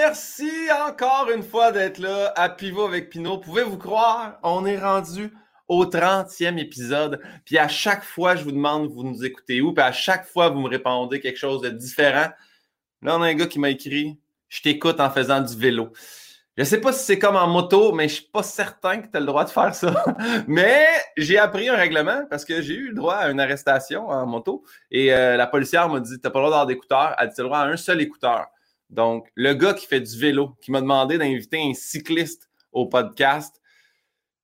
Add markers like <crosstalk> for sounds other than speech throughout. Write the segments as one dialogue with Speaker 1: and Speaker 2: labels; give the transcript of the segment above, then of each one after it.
Speaker 1: merci encore une fois d'être là à Pivot avec Pinot. Pouvez-vous croire, on est rendu au 30e épisode. Puis à chaque fois, je vous demande, vous nous écoutez où? Puis à chaque fois, vous me répondez quelque chose de différent. Là, on a un gars qui m'a écrit Je t'écoute en faisant du vélo. Je ne sais pas si c'est comme en moto, mais je ne suis pas certain que tu as le droit de faire ça. <laughs> mais j'ai appris un règlement parce que j'ai eu le droit à une arrestation en moto. Et euh, la policière m'a dit Tu n'as pas le droit d'avoir d'écouteurs. Elle dit Tu as le droit à un seul écouteur. Donc, le gars qui fait du vélo, qui m'a demandé d'inviter un cycliste au podcast,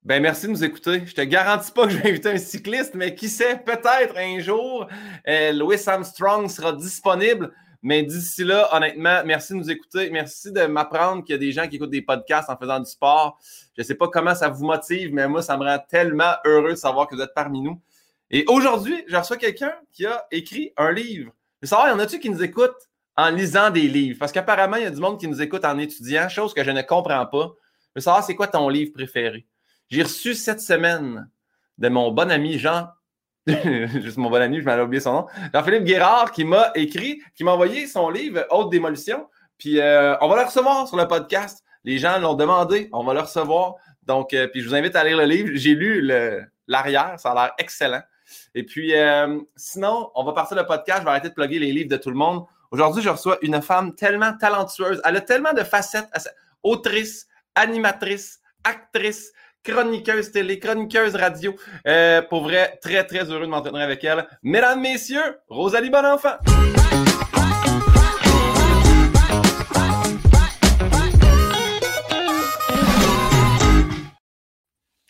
Speaker 1: ben merci de nous écouter. Je te garantis pas que je vais inviter un cycliste, mais qui sait, peut-être un jour, euh, Louis Armstrong sera disponible. Mais d'ici là, honnêtement, merci de nous écouter. Merci de m'apprendre qu'il y a des gens qui écoutent des podcasts en faisant du sport. Je ne sais pas comment ça vous motive, mais moi, ça me rend tellement heureux de savoir que vous êtes parmi nous. Et aujourd'hui, je reçois quelqu'un qui a écrit un livre. Je veux savoir, y en a-tu qui nous écoutent? En lisant des livres? Parce qu'apparemment, il y a du monde qui nous écoute en étudiant, chose que je ne comprends pas. Je veux savoir, c'est quoi ton livre préféré? J'ai reçu cette semaine de mon bon ami Jean <laughs> juste mon bon ami, je m'avais oublié son nom, Jean-Philippe Guérard, qui m'a écrit, qui m'a envoyé son livre Haute démolition. Puis euh, on va le recevoir sur le podcast. Les gens l'ont demandé, on va le recevoir. Donc, euh, puis je vous invite à lire le livre. J'ai lu l'arrière, ça a l'air excellent. Et puis, euh, sinon, on va partir le podcast. Je vais arrêter de plugger les livres de tout le monde. Aujourd'hui, je reçois une femme tellement talentueuse. Elle a tellement de facettes. Autrice, animatrice, actrice, chroniqueuse télé, chroniqueuse radio. Euh, pour vrai, très, très heureux de m'entretenir avec elle. Mesdames, messieurs, Rosalie Bonenfant.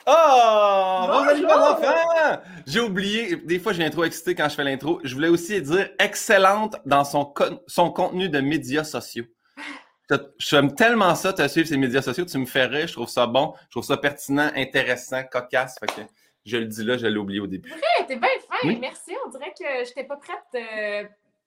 Speaker 1: Oh! Rosalie Bonenfant! J'ai oublié, des fois, je viens trop excité quand je fais l'intro. Je voulais aussi dire excellente dans son, son contenu de médias sociaux. J'aime tellement ça, te suivre ces médias sociaux. Tu me fais rire, je trouve ça bon, je trouve ça pertinent, intéressant, cocasse. Fait que je le dis là, je l'ai oublié au début.
Speaker 2: Vrai, t'es bien fin, merci. On dirait que je n'étais pas prête euh,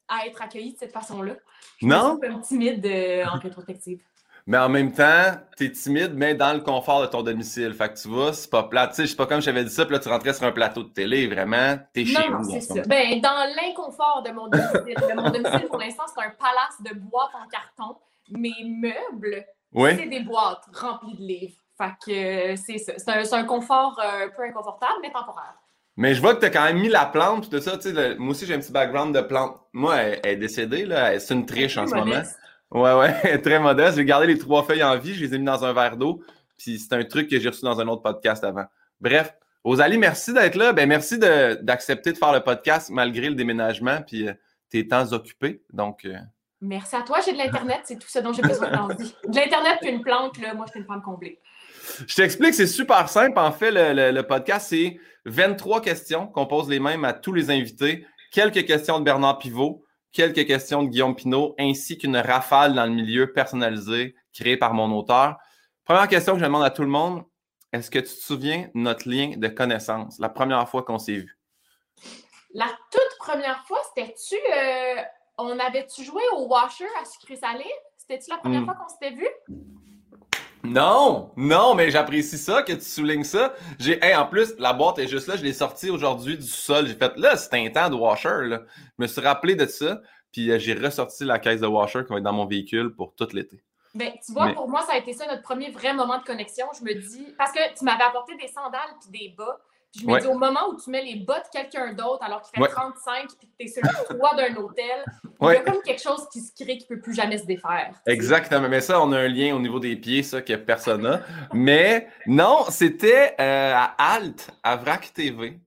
Speaker 2: à être accueillie de cette façon-là.
Speaker 1: Non?
Speaker 2: Je suis un peu timide euh, en rétrospective.
Speaker 1: Mais en même temps, tu es timide, mais dans le confort de ton domicile. Fait que tu vois, c'est pas plat. Tu sais, je sais pas comme je t'avais dit ça, puis là, tu rentrais sur un plateau de télé, vraiment, t'es chez.
Speaker 2: Non, c'est ça. Ben, dans l'inconfort de mon domicile. mon domicile, pour l'instant, c'est un palace de boîtes en carton mes meubles, c'est des boîtes remplies de livres. Fait que euh, c'est ça. C'est un, confort euh, un peu inconfortable, mais temporaire.
Speaker 1: Mais je vois que tu as quand même mis la plante, tout ça. Tu sais, moi aussi, j'ai un petit background de plante. Moi, elle, est décédée, là. C'est une triche en ce moment. Ouais, ouais, <laughs> très modeste. J'ai gardé les trois feuilles en vie, je les ai mis dans un verre d'eau. Puis c'est un truc que j'ai reçu dans un autre podcast avant. Bref, Rosalie, merci d'être là. Ben, merci d'accepter de, faire le podcast malgré le déménagement puis euh, tes temps occupés. Donc,
Speaker 2: Merci à toi, j'ai de l'Internet, c'est tout ce dont j'ai besoin dans vie. De l'Internet puis une plante, là, moi, je suis une femme comblée.
Speaker 1: Je t'explique, c'est super simple. En fait, le, podcast, c'est 23 questions qu'on pose les mêmes à tous les invités. Quelques questions de Bernard Pivot, quelques questions de Guillaume Pinault, ainsi qu'une rafale dans le milieu personnalisé créé par mon auteur. Première question que je demande à tout le monde, est-ce que tu te souviens de notre lien de connaissance, la première fois qu'on s'est vu?
Speaker 2: La toute première fois, c'était-tu euh, on avait-tu joué au washer à sucré salé? C'était-tu la première hmm. fois qu'on s'était vu?
Speaker 1: Non, non, mais j'apprécie ça que tu soulignes ça. J'ai, en plus, la boîte est juste là. Je l'ai sortie aujourd'hui du sol. J'ai fait, là, c'est un temps de washer. Là. Je me suis rappelé de ça. Puis euh, j'ai ressorti la caisse de washer qui va être dans mon véhicule pour tout l'été.
Speaker 2: Ben, tu vois, pour moi, ça a été ça notre premier vrai moment de connexion. Je me dis, parce que tu m'avais apporté des sandales puis des bas je me dis, au moment où tu mets les bas de quelqu'un d'autre, alors qu'il fait 35 puis que tu es sur le toit d'un hôtel, il y a comme quelque chose qui se crée qui ne peut plus jamais se défaire.
Speaker 1: Exactement. Mais ça, on a un lien au niveau des pieds, ça, que personne n'a. Mais non, c'était euh, à Alt, à VRAC TV.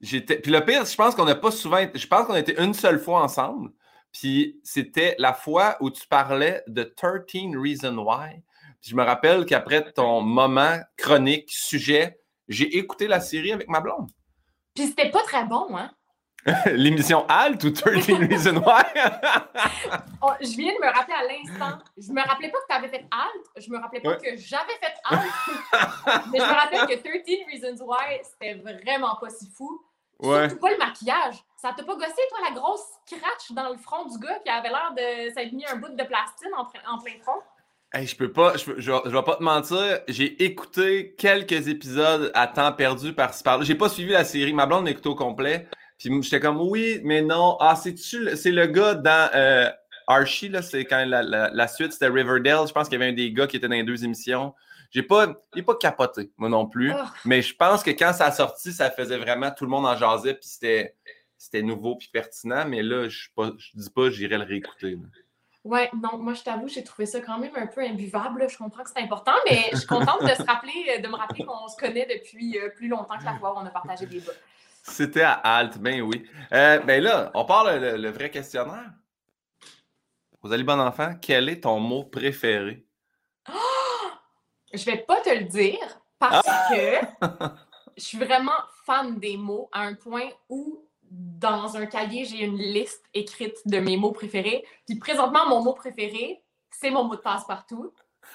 Speaker 1: J'étais... Puis le pire, je pense qu'on n'a pas souvent. Je pense qu'on a été une seule fois ensemble. Puis c'était la fois où tu parlais de 13 Reasons Why. Puis je me rappelle qu'après ton moment chronique, sujet, j'ai écouté la série avec ma blonde.
Speaker 2: Puis c'était pas très bon, hein? <laughs>
Speaker 1: L'émission Alt ou 13 Reasons Why?
Speaker 2: oh, je viens de me rappeler à l'instant. Je me rappelais pas que tu avais fait Alt. Je me rappelais pas que j'avais fait Alt. <laughs> Mais je me rappelle que 13 Reasons Why, c'était vraiment pas si fou. Surtout pas le maquillage. Ça t'a pas gossé, toi, la grosse scratch dans le front du gars qui avait l'air de s'être mis un bout de plastine en, en plein front?
Speaker 1: Je peux pas, je, je, vais pas te mentir, j'ai écouté quelques épisodes à temps perdu par-ci par-là. J'ai pas suivi la série, ma blonde écouté au complet. Puis j'étais comme oui, mais non. Ah, c'est-tu c'est le gars dans euh, Archie, là, c'est quand la, la, suite, c'était Riverdale. Je pense qu'il y avait un des gars qui était dans les deux émissions. J'ai pas, pas capoté, moi non plus. Oh. Mais je pense que quand ça a sorti, ça faisait vraiment tout le monde en jasait, puis c'était, c'était nouveau puis pertinent. Mais là, je ne dis pas j'irai le réécouter.
Speaker 2: Ouais, non, moi je t'avoue, j'ai trouvé ça quand même un peu imbuvable. Je comprends que c'est important, mais je suis contente de se rappeler, de me rappeler qu'on se connaît depuis euh, plus longtemps que la fois où on a partagé des bas.
Speaker 1: C'était à Alt, ben oui. Euh, ben là, on parle le, vrai questionnaire. Rosalie Bon Enfant, quel est ton mot préféré?
Speaker 2: Oh! Je vais pas te le dire parce ah! que je suis vraiment fan des mots à un point où dans un cahier, j'ai une liste écrite de mes mots préférés. Puis présentement, mon mot préféré, c'est mon mot de passe partout. <laughs>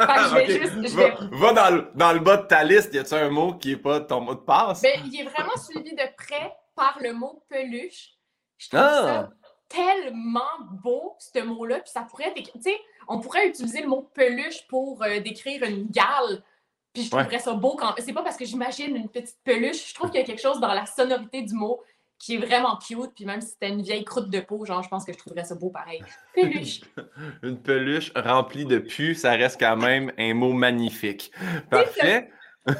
Speaker 1: je vais juste, va, dans, le, dans, le, bas de ta liste, y a-t-il un mot qui n'est pas ton mot de passe?
Speaker 2: Ben, il est vraiment suivi de près par le mot peluche. Je trouve ça ah! tellement beau, ce mot-là. Puis ça pourrait être. Tu sais, on pourrait utiliser le mot peluche pour euh, décrire une gale. Puis je trouverais ça beau quand. C'est pas parce que j'imagine une petite peluche. Je trouve qu'il y a quelque chose dans la sonorité du mot qui est vraiment cute. Puis même si c'était une vieille croûte de peau, genre, je pense que je trouverais ça beau pareil. Peluche. <laughs>
Speaker 1: une peluche remplie de pu, ça reste quand même un mot magnifique. Parfait. <laughs>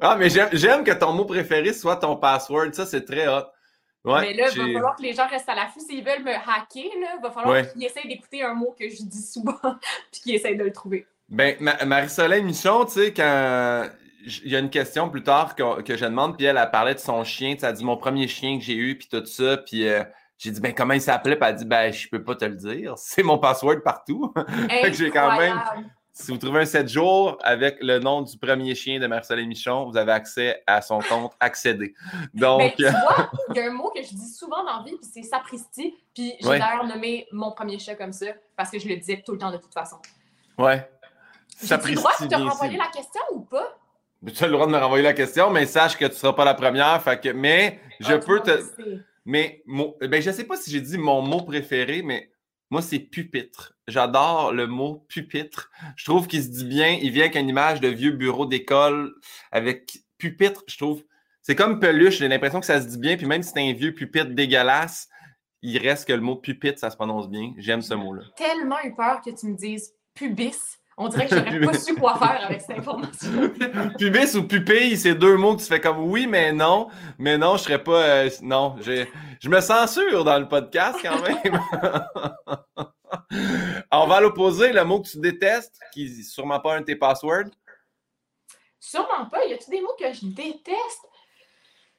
Speaker 1: ah, mais j'aime que ton mot préféré soit ton password. Ça, c'est très hot.
Speaker 2: Ouais, mais là, il va falloir que les gens restent à la l'affût. S'ils veulent me hacker, il va falloir qu'ils essayent d'écouter un mot que je dis souvent, <laughs> puis qu'ils essayent de le trouver.
Speaker 1: Ben, Marie-Soleil Michon, tu sais, quand il y a une question plus tard que, que je demande, puis elle, a parlé de son chien. Tu as dit mon premier chien que j'ai eu, puis tout ça. Puis euh, j'ai dit, ben comment il s'appelait? Puis elle a dit, ben je peux pas te le dire. <laughs> C'est mon password partout. <laughs> fait j'ai quand même. Si vous trouvez un 7 jours avec le nom du premier chien de Marcel Michon, vous avez accès à son compte accéder. Donc.
Speaker 2: Mais tu vois, <laughs> il y a un mot que je dis souvent dans la vie, puis c'est sapristi. Puis j'ai d'ailleurs nommé mon premier chat comme ça, parce que je le disais tout le temps de toute façon.
Speaker 1: Ouais.
Speaker 2: Sapristi. Tu droit de te renvoyer la question ou pas?
Speaker 1: Tu as le droit de me renvoyer la question, mais sache que tu ne seras pas la première. Fait que, mais je ah, peux te. Mais ben, je ne sais pas si j'ai dit mon mot préféré, mais moi, c'est pupitre. J'adore le mot pupitre. Je trouve qu'il se dit bien. Il vient avec une image de vieux bureau d'école avec pupitre. Je trouve. C'est comme peluche. J'ai l'impression que ça se dit bien. Puis même si c'est un vieux pupitre dégueulasse, il reste que le mot pupitre, ça se prononce bien. J'aime ce mot-là.
Speaker 2: Tellement eu peur que tu me dises pubis. On dirait que j'aurais pas su quoi faire avec cette information. <laughs>
Speaker 1: Pubis ou pupille, c'est deux mots que tu fais comme oui, mais non. Mais non, je serais pas. Euh, non, je me censure dans le podcast quand même. <laughs> on va à l'opposé, le mot que tu détestes, qui n'est sûrement pas un de tes passwords.
Speaker 2: Sûrement pas. Y a-tu des mots que je déteste?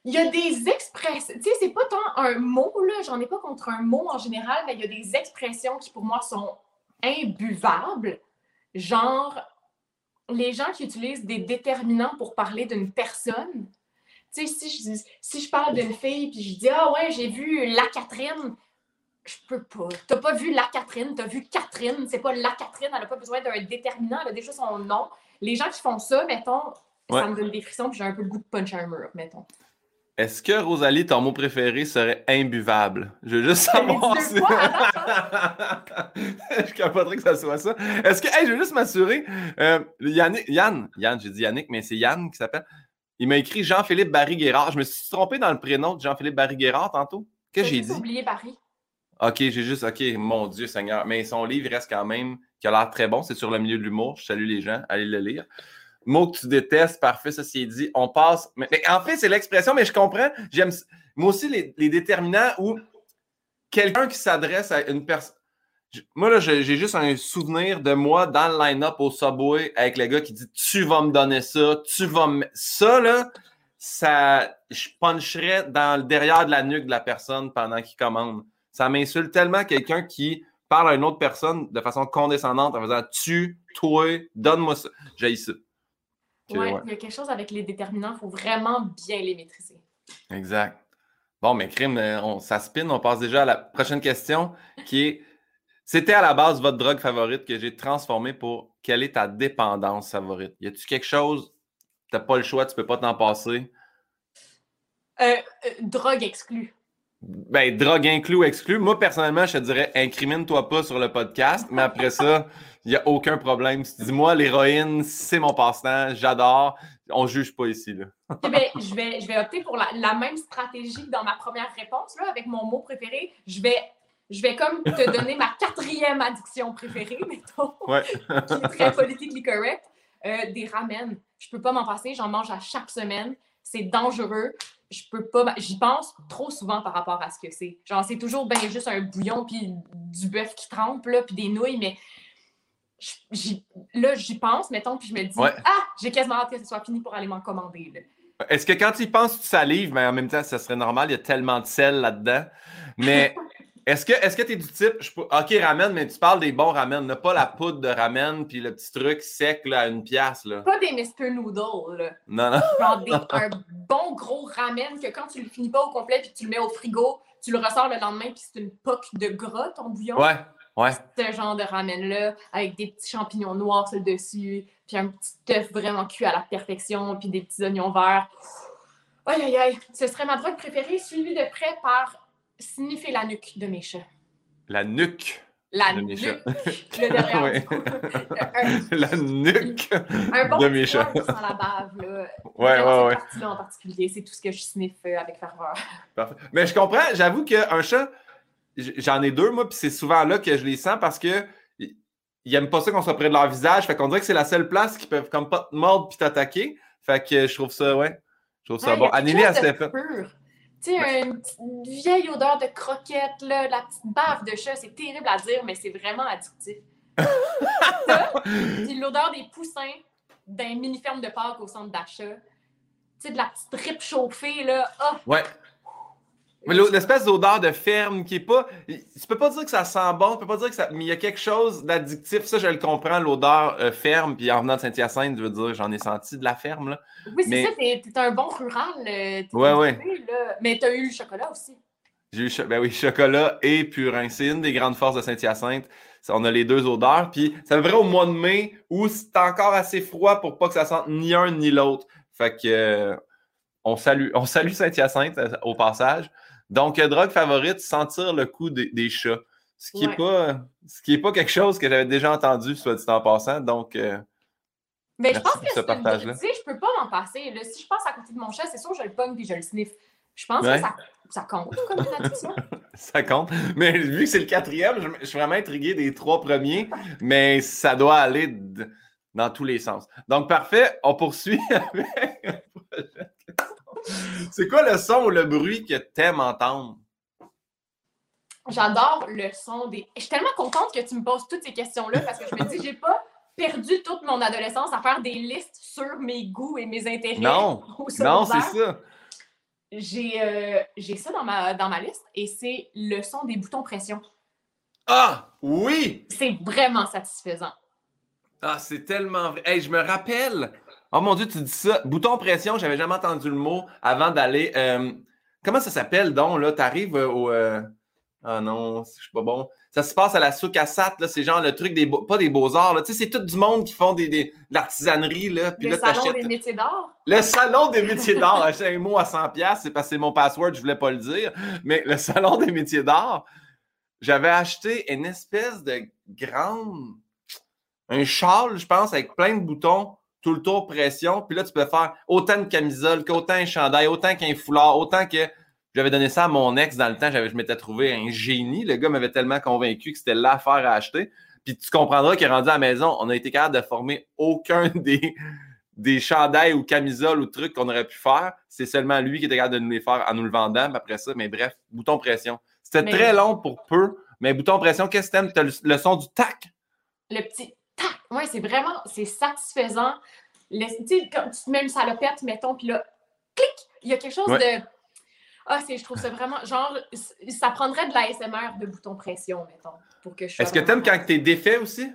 Speaker 2: Il y a des expressions. Tu sais, c'est pas tant un mot, là. J'en ai pas contre un mot en général, mais il y a des expressions qui, pour moi, sont imbuvables. Genre, les gens qui utilisent des déterminants pour parler d'une personne. Tu sais, si je, si je parle d'une fille puis je dis Ah ouais, j'ai vu la Catherine, je peux pas. T'as pas vu la Catherine, t'as vu Catherine. C'est pas la Catherine, elle a pas besoin d'un déterminant, elle a déjà son nom. Les gens qui font ça, mettons, ça me donne des frissons puis j'ai un peu le goût de punch un mur, mettons.
Speaker 1: Est-ce que Rosalie, ton mot préféré serait imbuvable? Je veux juste savoir si. <laughs> je capoterais que ça soit ça. Est-ce que. Hey, je veux juste m'assurer. Euh, Yann, Yann, Yann j'ai dit Yannick, mais c'est Yann qui s'appelle. Il m'a écrit Jean-Philippe Barry-Guérard. Je me suis trompé dans le prénom de Jean-Philippe Barry-Guérard tantôt. Qu'est-ce que j'ai dit?
Speaker 2: oublié Barry.
Speaker 1: OK, j'ai juste. OK, mon Dieu Seigneur. Mais son livre reste quand même. qui a l'air très bon. C'est sur le milieu de l'humour. Je salue les gens. Allez le lire. Mot que tu détestes, parfait, ça c'est dit. On passe. Mais, en fait, c'est l'expression, mais je comprends. J'aime. Moi aussi, les, déterminants où quelqu'un qui s'adresse à une personne. Moi, là, j'ai juste un souvenir de moi dans le line-up au Subway avec le gars qui dit Tu vas me donner ça, tu vas me. Ça, là, ça. Je puncherais dans le derrière de la nuque de la personne pendant qu'il commande. Ça m'insulte tellement quelqu'un qui parle à une autre personne de façon condescendante en faisant Tu, toi, donne-moi ça. J'ai ça.
Speaker 2: Oui, il y a quelque chose avec les déterminants, il faut vraiment bien les maîtriser.
Speaker 1: Exact. Bon, mais crime, euh, on, ça spin. On passe déjà à la prochaine question qui est c'était à la base votre drogue favorite que j'ai transformé pour quelle est ta dépendance favorite? Y a-tu quelque chose, tu n'as pas le choix, tu peux pas t'en passer?
Speaker 2: Euh, euh, drogue exclue.
Speaker 1: Ben, drogue inclus ou exclue. Moi, personnellement, je te dirais, incrimine-toi pas sur le podcast, mais après ça, <laughs> il n'y a aucun problème. Dis-moi, l'héroïne, c'est mon passe-temps, j'adore. On ne juge pas ici. Là.
Speaker 2: Eh je, vais, je vais opter pour la, même stratégie que dans ma première réponse, là, avec mon mot préféré. Je vais je vais comme te donner ma quatrième addiction préférée, <laughs> mettons,
Speaker 1: Ouais.
Speaker 2: qui est très politically correct. Euh, des ramen. Je peux pas m'en passer, j'en mange à chaque semaine. C'est dangereux. Je peux pas. J'y pense trop souvent par rapport à ce que c'est. Genre, c'est toujours ben juste un bouillon puis du bœuf qui trempe, là, puis des nouilles, mais là, j'y pense, mettons, puis je me dis
Speaker 1: Ouais.
Speaker 2: Ah, j'ai quasiment hâte que ce soit fini pour aller m'en commander. là.
Speaker 1: Est-ce que quand tu y penses, tu salives, mais en même temps, ça serait normal, il y a tellement de sel là-dedans. Mais <laughs> est-ce que est-ce que tu es du type, je OK, ramen, mais tu parles des bons ramen, là, pas la poudre de ramen puis le petit truc sec là, à une pièce. Là.
Speaker 2: Pas des Mr. Noodles, là.
Speaker 1: Non, non.
Speaker 2: Genre des- <laughs> un bon gros ramen que quand tu le finis pas au complet puis que tu le mets au frigo, tu le ressors le lendemain puis c'est une poque de gras ton bouillon.
Speaker 1: Ouais, ouais.
Speaker 2: Ce genre de ramen-là, avec des petits champignons noirs sur le dessus, puis un petit œuf vraiment cuit à la perfection, puis des petits oignons verts. Aïe, aïe, aïe. Ce serait ma drogue préférée, suivie de près par sniffer la nuque de mes chats.
Speaker 1: La nuque.
Speaker 2: La
Speaker 1: De mes
Speaker 2: nuque,
Speaker 1: chats.
Speaker 2: le derrière <laughs> <laughs> un,
Speaker 1: La nuque.
Speaker 2: un bon
Speaker 1: De mes chats.
Speaker 2: sans la bave, là.
Speaker 1: Ouais,
Speaker 2: Vraiment,
Speaker 1: ouais,
Speaker 2: cette
Speaker 1: ouais.
Speaker 2: partie-là en particulier, c'est tout ce que je sniffe euh, avec ferveur.
Speaker 1: Parfait. Mais je comprends, j'avoue qu'un chat, j'en ai deux, moi, puis c'est souvent là que je les sens parce que ils ils aiment pas ça qu'on soit près de leur visage. Fait qu'on dirait que c'est la seule place qu'ils peuvent comme pas te mordre puis t'attaquer. Fait que je trouve ça, ouais. Je trouve ça
Speaker 2: Ouais,
Speaker 1: bon. Anneli,
Speaker 2: de
Speaker 1: fait.
Speaker 2: pur. Tu sais, une vieille odeur de croquette, là, la petite bave de chat, c'est terrible à dire, mais c'est vraiment addictif. <laughs> Puis l'odeur des poussins d'un mini-ferme de Pâques au centre d'achat. Tu sais, de la petite tripe chauffée, là. Ah!
Speaker 1: Ouais. L'espèce d'odeur de ferme qui est pas. Tu peux pas dire que ça sent bon, tu peux pas dire que ça. Mais il y a quelque chose d'addictif. Ça, je le comprends, l'odeur euh, ferme. Puis en venant de Saint-Hyacinthe, je veux dire, j'en ai senti de la ferme, là.
Speaker 2: Oui, c'est
Speaker 1: Mais-
Speaker 2: ça, t'es t'es un bon rural. euh, t'es
Speaker 1: Ouais.
Speaker 2: Mais t'as eu le chocolat aussi.
Speaker 1: J'ai eu cho- ben oui, chocolat et purin. C'est une des grandes forces de Saint-Hyacinthe. On a les deux odeurs. Puis ça vrai au mois de mai où c'est encore assez froid pour pas que ça sente ni un ni l'autre. Fait que euh, on salue, on salue Saint-Hyacinthe au passage. Donc, drogue favorite, sentir le coup des, des chats. Ce qui n'est
Speaker 2: Ouais.
Speaker 1: pas, ce qui est pas quelque chose que j'avais déjà entendu, soit dit en passant. Donc, euh,
Speaker 2: Mais je pense que
Speaker 1: ce
Speaker 2: c'est une
Speaker 1: partage-là.
Speaker 2: tu sais, je peux pas m'en passer. Là. Si je passe à côté de mon chat, c'est sûr que je le pogne puis je le sniffe. Je pense
Speaker 1: Ouais.
Speaker 2: que ça, ça compte comme une addiction. <laughs>
Speaker 1: ça compte. Mais vu que c'est le quatrième, je, je suis vraiment intrigué des trois premiers, mais ça doit aller dans tous les sens. Donc, parfait. On poursuit <laughs> avec. C'est quoi le son ou le bruit que t'aimes entendre?
Speaker 2: J'adore le son des. Je suis tellement contente que tu me poses toutes ces questions-là parce que je me dis, j'ai pas perdu toute mon adolescence à faire des listes sur mes goûts et mes intérêts.
Speaker 1: Non, <laughs> Non, c'est ça.
Speaker 2: J'ai euh, j'ai ça dans ma, dans ma liste et c'est le son des boutons pression.
Speaker 1: Ah, oui!
Speaker 2: C'est vraiment satisfaisant.
Speaker 1: Ah, c'est tellement vrai. Hey, je me rappelle. Oh mon Dieu, tu dis ça. Bouton pression, j'avais jamais entendu le mot avant d'aller. euh, comment ça s'appelle donc, là? T'arrives euh, au. euh, Ah non, je suis pas bon. Ça se passe à la souk à Sat, là. C'est genre le truc des. Pas des beaux-arts, là. Tu sais, c'est tout du monde qui font des, des- de l'artisanerie, là. Puis
Speaker 2: le
Speaker 1: là,
Speaker 2: salon des métiers d'art?
Speaker 1: Le salon des métiers d'art. <laughs> Acheter un mot à 100$, c'est parce que c'est mon password, je voulais pas le dire. Mais le salon des métiers d'art, j'avais acheté une espèce de grande. Un châle, je pense, avec plein de boutons, tout le tour pression. Puis là, tu peux faire autant de camisoles qu'autant un chandail, autant qu'un foulard, autant que. J'avais donné ça à mon ex dans le temps, je m'étais trouvé un génie. Le gars m'avait tellement convaincu que c'était l'affaire à acheter. Puis tu comprendras qu'il est rendu à la maison, on a été capable de former aucun <laughs> des, des chandails ou camisoles ou trucs qu'on aurait pu faire. C'est seulement lui qui était capable de nous les faire en nous le vendant. Mais après ça, mais bref, bouton pression. C'était
Speaker 2: Mais-
Speaker 1: très long pour peu, mais bouton pression, qu'est-ce que t'aimes? T'as le, le son du tac.
Speaker 2: le petit c'est vraiment, c'est satisfaisant. Le- Tu sais, quand tu te mets une salopette, mettons, puis là, clic, il y a quelque chose
Speaker 1: Ouais.
Speaker 2: de. Ah, c'est, je trouve ça vraiment. Genre, ça prendrait de l'ASMR de bouton pression, mettons, pour que je
Speaker 1: Est-ce que t'aimes quand t'es défait aussi?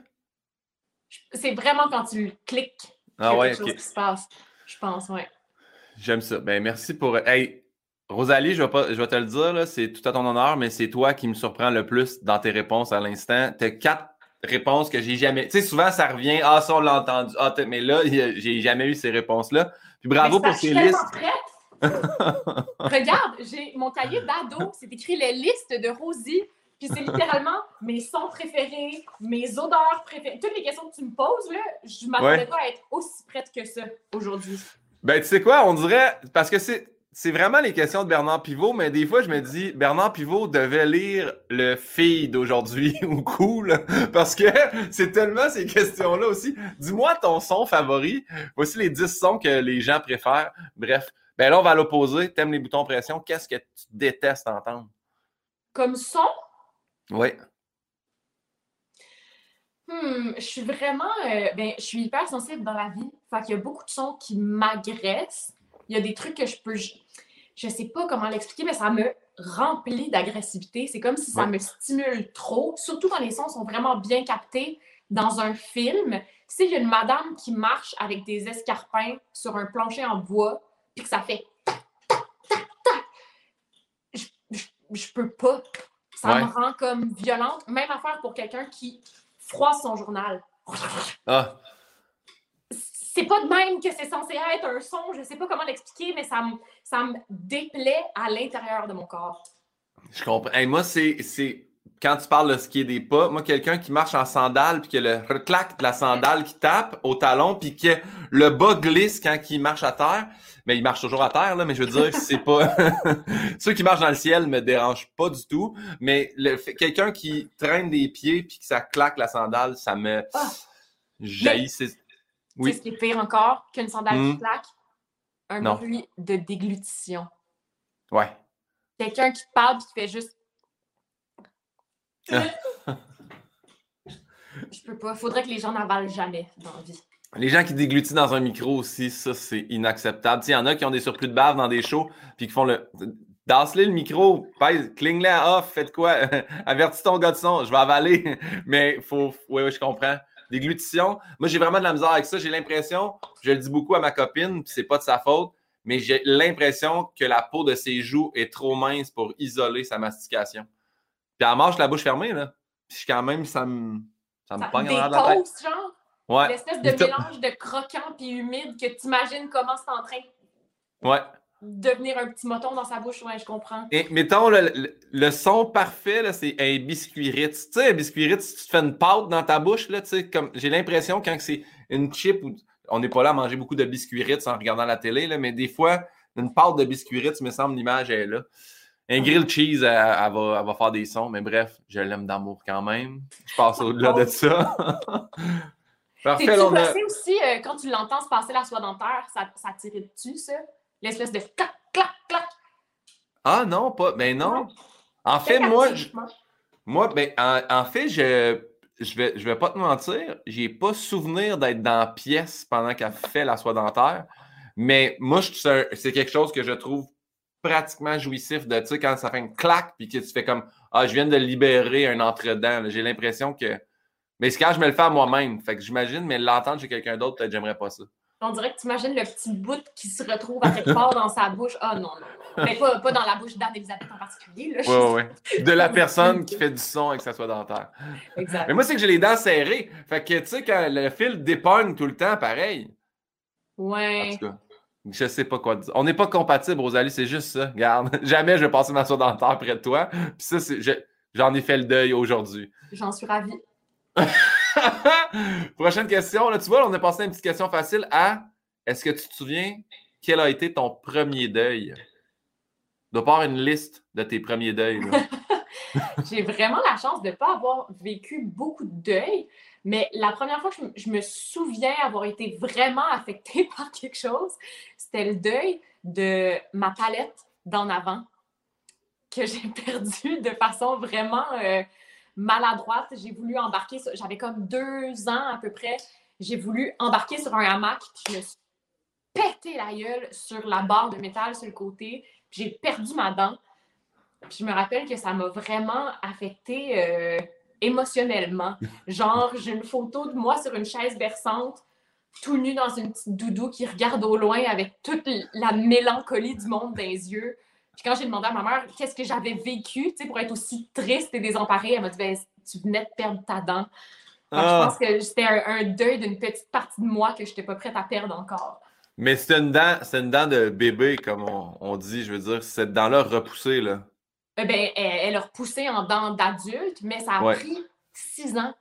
Speaker 2: C'est vraiment quand tu cliques qu'il
Speaker 1: Ah
Speaker 2: y a
Speaker 1: ouais,
Speaker 2: quelque chose qui se passe. Je pense, ouais.
Speaker 1: J'aime ça. Ben merci pour. Hey, Rosalie, je vais, pas, je vais te le dire, là, c'est tout à ton honneur, mais c'est toi qui me surprend le plus dans tes réponses à l'instant. T'as quatre réponses que j'ai jamais. Tu sais, souvent ça revient. Ah, ça, on l'a entendu. Ah, mais là, j'ai jamais eu ces réponses-là. Puis bravo
Speaker 2: Mais
Speaker 1: pour
Speaker 2: suis
Speaker 1: listes.
Speaker 2: tellement prête. <laughs> Regarde, j'ai mon cahier d'ado, c'est écrit les listes de Rosie, puis c'est littéralement <laughs> mes sons préférés, mes odeurs préférées. Toutes les questions que tu me poses, là, je m'attendais
Speaker 1: Ouais.
Speaker 2: pas à être aussi prête que ça aujourd'hui.
Speaker 1: Ben, tu sais quoi, on dirait. Parce que c'est. C'est vraiment les questions de Bernard Pivot, mais des fois, je me dis, Bernard Pivot devait lire le feed d'aujourd'hui <laughs> ou cool, parce que <laughs> c'est tellement ces questions-là aussi. Dis-moi ton son favori. Voici les 10 sons que les gens préfèrent. Bref, ben là, on va l'opposer. T'aimes les boutons pression. Qu'est-ce que tu détestes entendre?
Speaker 2: Comme son?
Speaker 1: Oui.
Speaker 2: Hmm, je suis vraiment. Euh, ben, je suis hyper sensible dans la vie. Fait qu'il y a beaucoup de sons qui m'agressent. Il y a des trucs que je peux. Je, sais pas comment l'expliquer, mais ça me remplit d'agressivité. C'est comme si ça me stimule trop, surtout quand les sons sont vraiment bien captés dans un film. Si il y a une madame qui marche avec des escarpins sur un plancher en bois, puis que ça fait je, je, peux pas. Ça me rend comme violente. Même affaire pour quelqu'un qui froisse son journal. Ah. C'est pas de même que c'est censé être un son, je sais pas comment l'expliquer, mais ça me, ça me déplaît à l'intérieur de mon corps.
Speaker 1: Je comprends. moi, c'est quand tu parles de skier des pas, moi, quelqu'un qui marche en sandales, puis que le reclac de la sandale qui tape au talon, puis que le bas glisse quand il marche à terre, mais il marche toujours à terre, là, mais je veux dire, <laughs> c'est pas. <laughs> Ceux qui marchent dans le ciel me dérangent pas du tout, mais quelqu'un qui traîne des pieds, puis que ça claque la sandale, ça me. Ah! Jaillit.
Speaker 2: Oui. ce qui est pire encore? Qu'une sandale qui hmm. claque? Un bruit de déglutition.
Speaker 1: Ouais.
Speaker 2: Quelqu'un qui te parle, puis qui fait juste <laughs> Je peux pas. Faudrait que les gens n'avalent jamais dans la vie.
Speaker 1: Les gens qui déglutissent dans un micro aussi, ça, c'est inacceptable. Il y en a qui ont des surplus de bave dans des shows, puis qui font le. Dasse-le le micro, cligne-le à off, faites quoi? <laughs> Avertis ton gars de son, je vais avaler. Mais faut. Oui, oui, je comprends. Déglutition. Moi, j'ai vraiment de la misère avec ça. J'ai l'impression, je le dis beaucoup à ma copine, puis c'est pas de sa faute, mais j'ai l'impression que la peau de ses joues est trop mince pour isoler sa mastication. Puis elle marche la bouche fermée, là. Puis quand même, ça me, ça me pogne
Speaker 2: en la tête. genre? Ouais. L'espèce de mélange de croquant puis humide que tu imagines comment c'est en train
Speaker 1: ouais.
Speaker 2: De devenir un petit moton dans sa bouche. Ouais, je comprends.
Speaker 1: Et mettons, le, le, son parfait, là, c'est un biscuit Ritz. Tu sais, un biscuit Ritz, tu te fais une pâte dans ta bouche, là, tu sais, comme j'ai l'impression quand c'est une chip, on n'est pas là à manger beaucoup de biscuits Ritz en regardant la télé, là, mais des fois, une pâte de biscuit Ritz, me semble, l'image est là. Un grill cheese, elle, va, faire des sons, mais bref, je l'aime d'amour quand même. Je passe au-delà de ça. <laughs>
Speaker 2: Parfait, T'es-tu on a... aussi, euh, quand tu l'entends se passer la soie dentaire, ça, ça dessus, ça? L'espèce de clac, clac, clac.
Speaker 1: Ah non, pas. Ben non. En fait, moi, moi ben, en, fait, je, je vais, je vais pas te mentir, j'ai pas souvenir d'être dans la pièce pendant qu'elle fait la soie dentaire. Mais moi, c'est quelque chose que je trouve pratiquement jouissif de, tu sais, quand ça fait une claque, puis que tu fais comme, ah, je viens de libérer un entre-dents. J'ai l'impression que. Mais c'est quand je me le fais à moi-même. Fait que j'imagine, mais l'entendre chez quelqu'un d'autre, peut-être j'aimerais pas ça.
Speaker 2: On dirait que tu imagines le petit bout qui se retrouve à quelque part dans sa bouche. Ah non, non. Mais pas, pas dans la bouche d'Anne-Elisabeth en particulier. Là,
Speaker 1: ouais, ouais. De la personne qui fait du son avec sa soie dentaire. Exact. Mais moi, c'est que j'ai les dents serrées. Fait que, tu sais, quand le fil dépogne tout le temps, pareil.
Speaker 2: Ouais. En tout cas.
Speaker 1: Je sais pas quoi dire. On n'est pas compatibles, Rosalie, c'est juste ça. Regarde, <laughs> jamais je vais passer ma soie dentaire près de toi. Puis ça, j'en ai fait le deuil aujourd'hui.
Speaker 2: J'en suis ravie. <laughs> <laughs>
Speaker 1: Prochaine question. Là, tu vois, on a passé une petite question facile à est-ce que tu te souviens quel a été ton premier deuil? De part une liste de tes premiers deuils. <laughs>
Speaker 2: J'ai vraiment la chance de ne pas avoir vécu beaucoup de deuil. Mais la première fois que je, me souviens avoir été vraiment affectée <laughs> par quelque chose, c'était le deuil de ma palette d'en avant que j'ai perdue de façon vraiment euh, maladroite. J'ai voulu embarquer, j'avais comme deux ans à peu près, j'ai voulu embarquer sur un hamac, puis je me suis pété la gueule sur la barre de métal sur le côté, puis j'ai perdu ma dent. Puis je me rappelle que ça m'a vraiment affectée. Euh, émotionnellement. <laughs> Genre, j'ai une photo de moi sur une chaise berçante, tout nu dans une petite doudou qui regarde au loin avec toute la mélancolie du monde dans les yeux. Puis quand j'ai demandé à ma mère qu'est-ce que j'avais vécu pour être aussi triste et désemparée, elle m'a dit ben, tu venais de perdre ta dent. Je ah. pense que c'était un, deuil d'une petite partie de moi que je n'étais pas prête à perdre encore.
Speaker 1: Mais c'est une dent, c'est une dent de bébé, comme on, dit, je veux dire, cette dent-là repoussée, là.
Speaker 2: Euh, ben, elle, a repoussé en dents d'adulte, mais ça a pris six ans.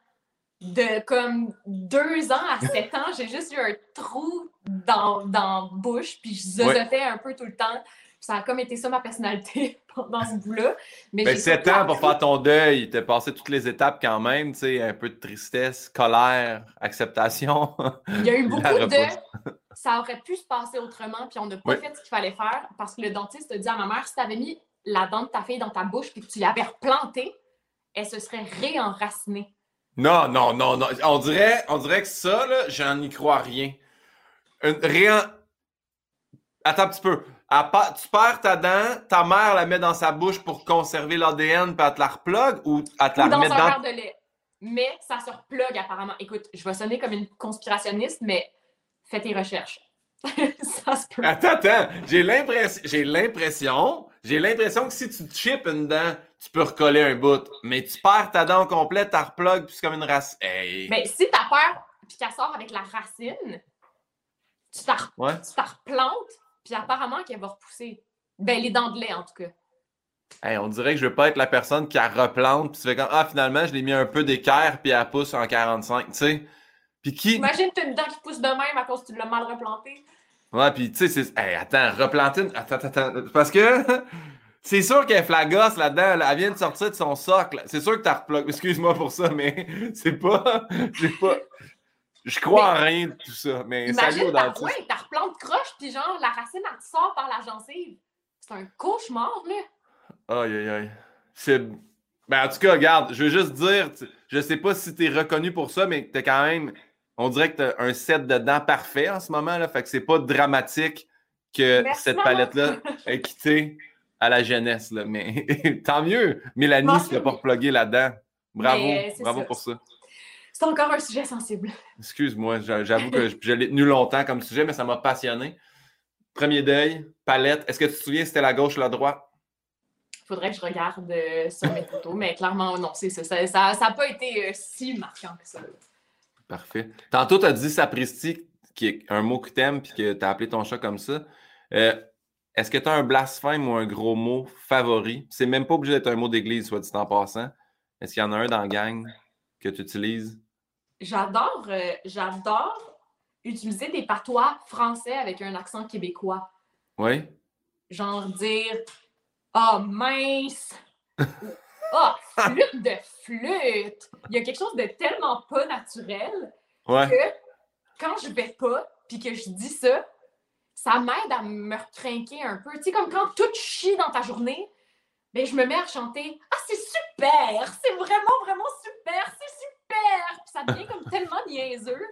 Speaker 2: De comme deux ans à <laughs> sept ans, j'ai juste eu un trou dans, dans la bouche, puis je zozotais un peu tout le temps. Ça a comme été ça ma personnalité <laughs> pendant ce bout-là.
Speaker 1: Mais ben, sept ans pour faire ton deuil, t'as passé toutes les étapes quand même, tu sais, un peu de tristesse, colère, acceptation.
Speaker 2: Il y a eu <laughs> beaucoup de. <laughs> Ça aurait pu se passer autrement, puis on n'a pas fait ce qu'il fallait faire parce que le dentiste a dit à ma mère si tu avais mis la dent de ta fille dans ta bouche puis que tu l'avais replantée, elle se serait réenracinée.
Speaker 1: Non, non, non, non. On dirait, on dirait que ça, là, j'en y crois rien. rien. Attends un petit peu. Tu perds ta dent, ta mère la met dans sa bouche pour conserver l'ADN, puis elle te la replug ou elle te la
Speaker 2: dans
Speaker 1: remet
Speaker 2: un dans. de lait. Mais ça se replug apparemment. Écoute, je vais sonner comme une conspirationniste, mais fais tes recherches. <laughs> ça se peut.
Speaker 1: Attends, attends. J'ai l'impression, j'ai l'impression, j'ai l'impression que si tu te chips une dent, tu peux recoller un bout. Mais tu perds ta dent complète, tu replugues, puis c'est comme une racine.
Speaker 2: Mais si t'as peur, puis qu'elle sort avec la racine, tu t'en replantes, puis apparemment qu'elle va repousser. Ben, les dents de lait, en tout cas.
Speaker 1: Hey, on dirait que je veux pas être la personne qui la replante, puis tu fais comme Ah, finalement, je l'ai mis un peu d'équerre, puis elle pousse en 45. Tu sais. Puis qui.
Speaker 2: Imagine, tu as une dent qui pousse de même à cause que tu l'as mal replanté.
Speaker 1: Ouais, puis tu sais, c'est. Hey, attends, replanter. Attends, attends, attends. Parce que. <laughs> C'est sûr qu'elle flagasse là-dedans. Elle vient de sortir de son socle. C'est sûr que t'as replogué. Excuse-moi pour ça, mais <laughs> c'est pas. J'ai pas. Je crois en rien de tout ça. Mais
Speaker 2: imagine, salut t'as ouais, t'as replante croche, puis genre, la racine, elle te sort par la gencive. C'est un cauchemar, là.
Speaker 1: Aïe, aïe, aïe. C'est. Ben, en tout cas, regarde, je veux juste dire, je sais pas si t'es reconnu pour ça, mais t'es quand même. On dirait que t'as un set de dents parfait en ce moment, là. Fait que c'est pas dramatique que cette palette-là <laughs> ait quitté à la jeunesse, là. Mais <laughs> tant mieux. Mélanie ne s'est pas repluguée là-dedans. Bravo. Bravo pour ça.
Speaker 2: C'est encore un sujet sensible. <laughs>
Speaker 1: Excuse-moi, j'avoue que je, l'ai tenu longtemps comme sujet, mais ça m'a passionné. Premier deuil, palette. Est-ce que tu te souviens si c'était la gauche ou la droite?
Speaker 2: Il faudrait que je regarde euh, sur mes photos, mais clairement, non, c'est ça. Ça n'a pas été euh, si marquant que ça.
Speaker 1: Parfait. Tantôt, tu as dit sapristi, qui est un mot que tu aimes, puis que tu as appelé ton chat comme ça. Euh, est-ce que tu as un blasphème ou un gros mot favori? C'est même pas obligé d'être un mot d'église, soit dit en passant. Est-ce qu'il y en a un dans la gang que tu utilises?
Speaker 2: J'adore, euh, j'adore utiliser des patois français avec un accent québécois.
Speaker 1: Oui.
Speaker 2: Genre dire Ah, oh, mince! <laughs> Ah, oh, flûte de flûte! Il y a quelque chose de tellement pas naturel que quand je vais pas puis que je dis ça, ça m'aide à me recrinquer un peu. Tu sais, comme quand tout chie dans ta journée, ben, je me mets à chanter Ah, c'est super! C'est vraiment, vraiment super! C'est super! Puis ça devient comme tellement niaiseux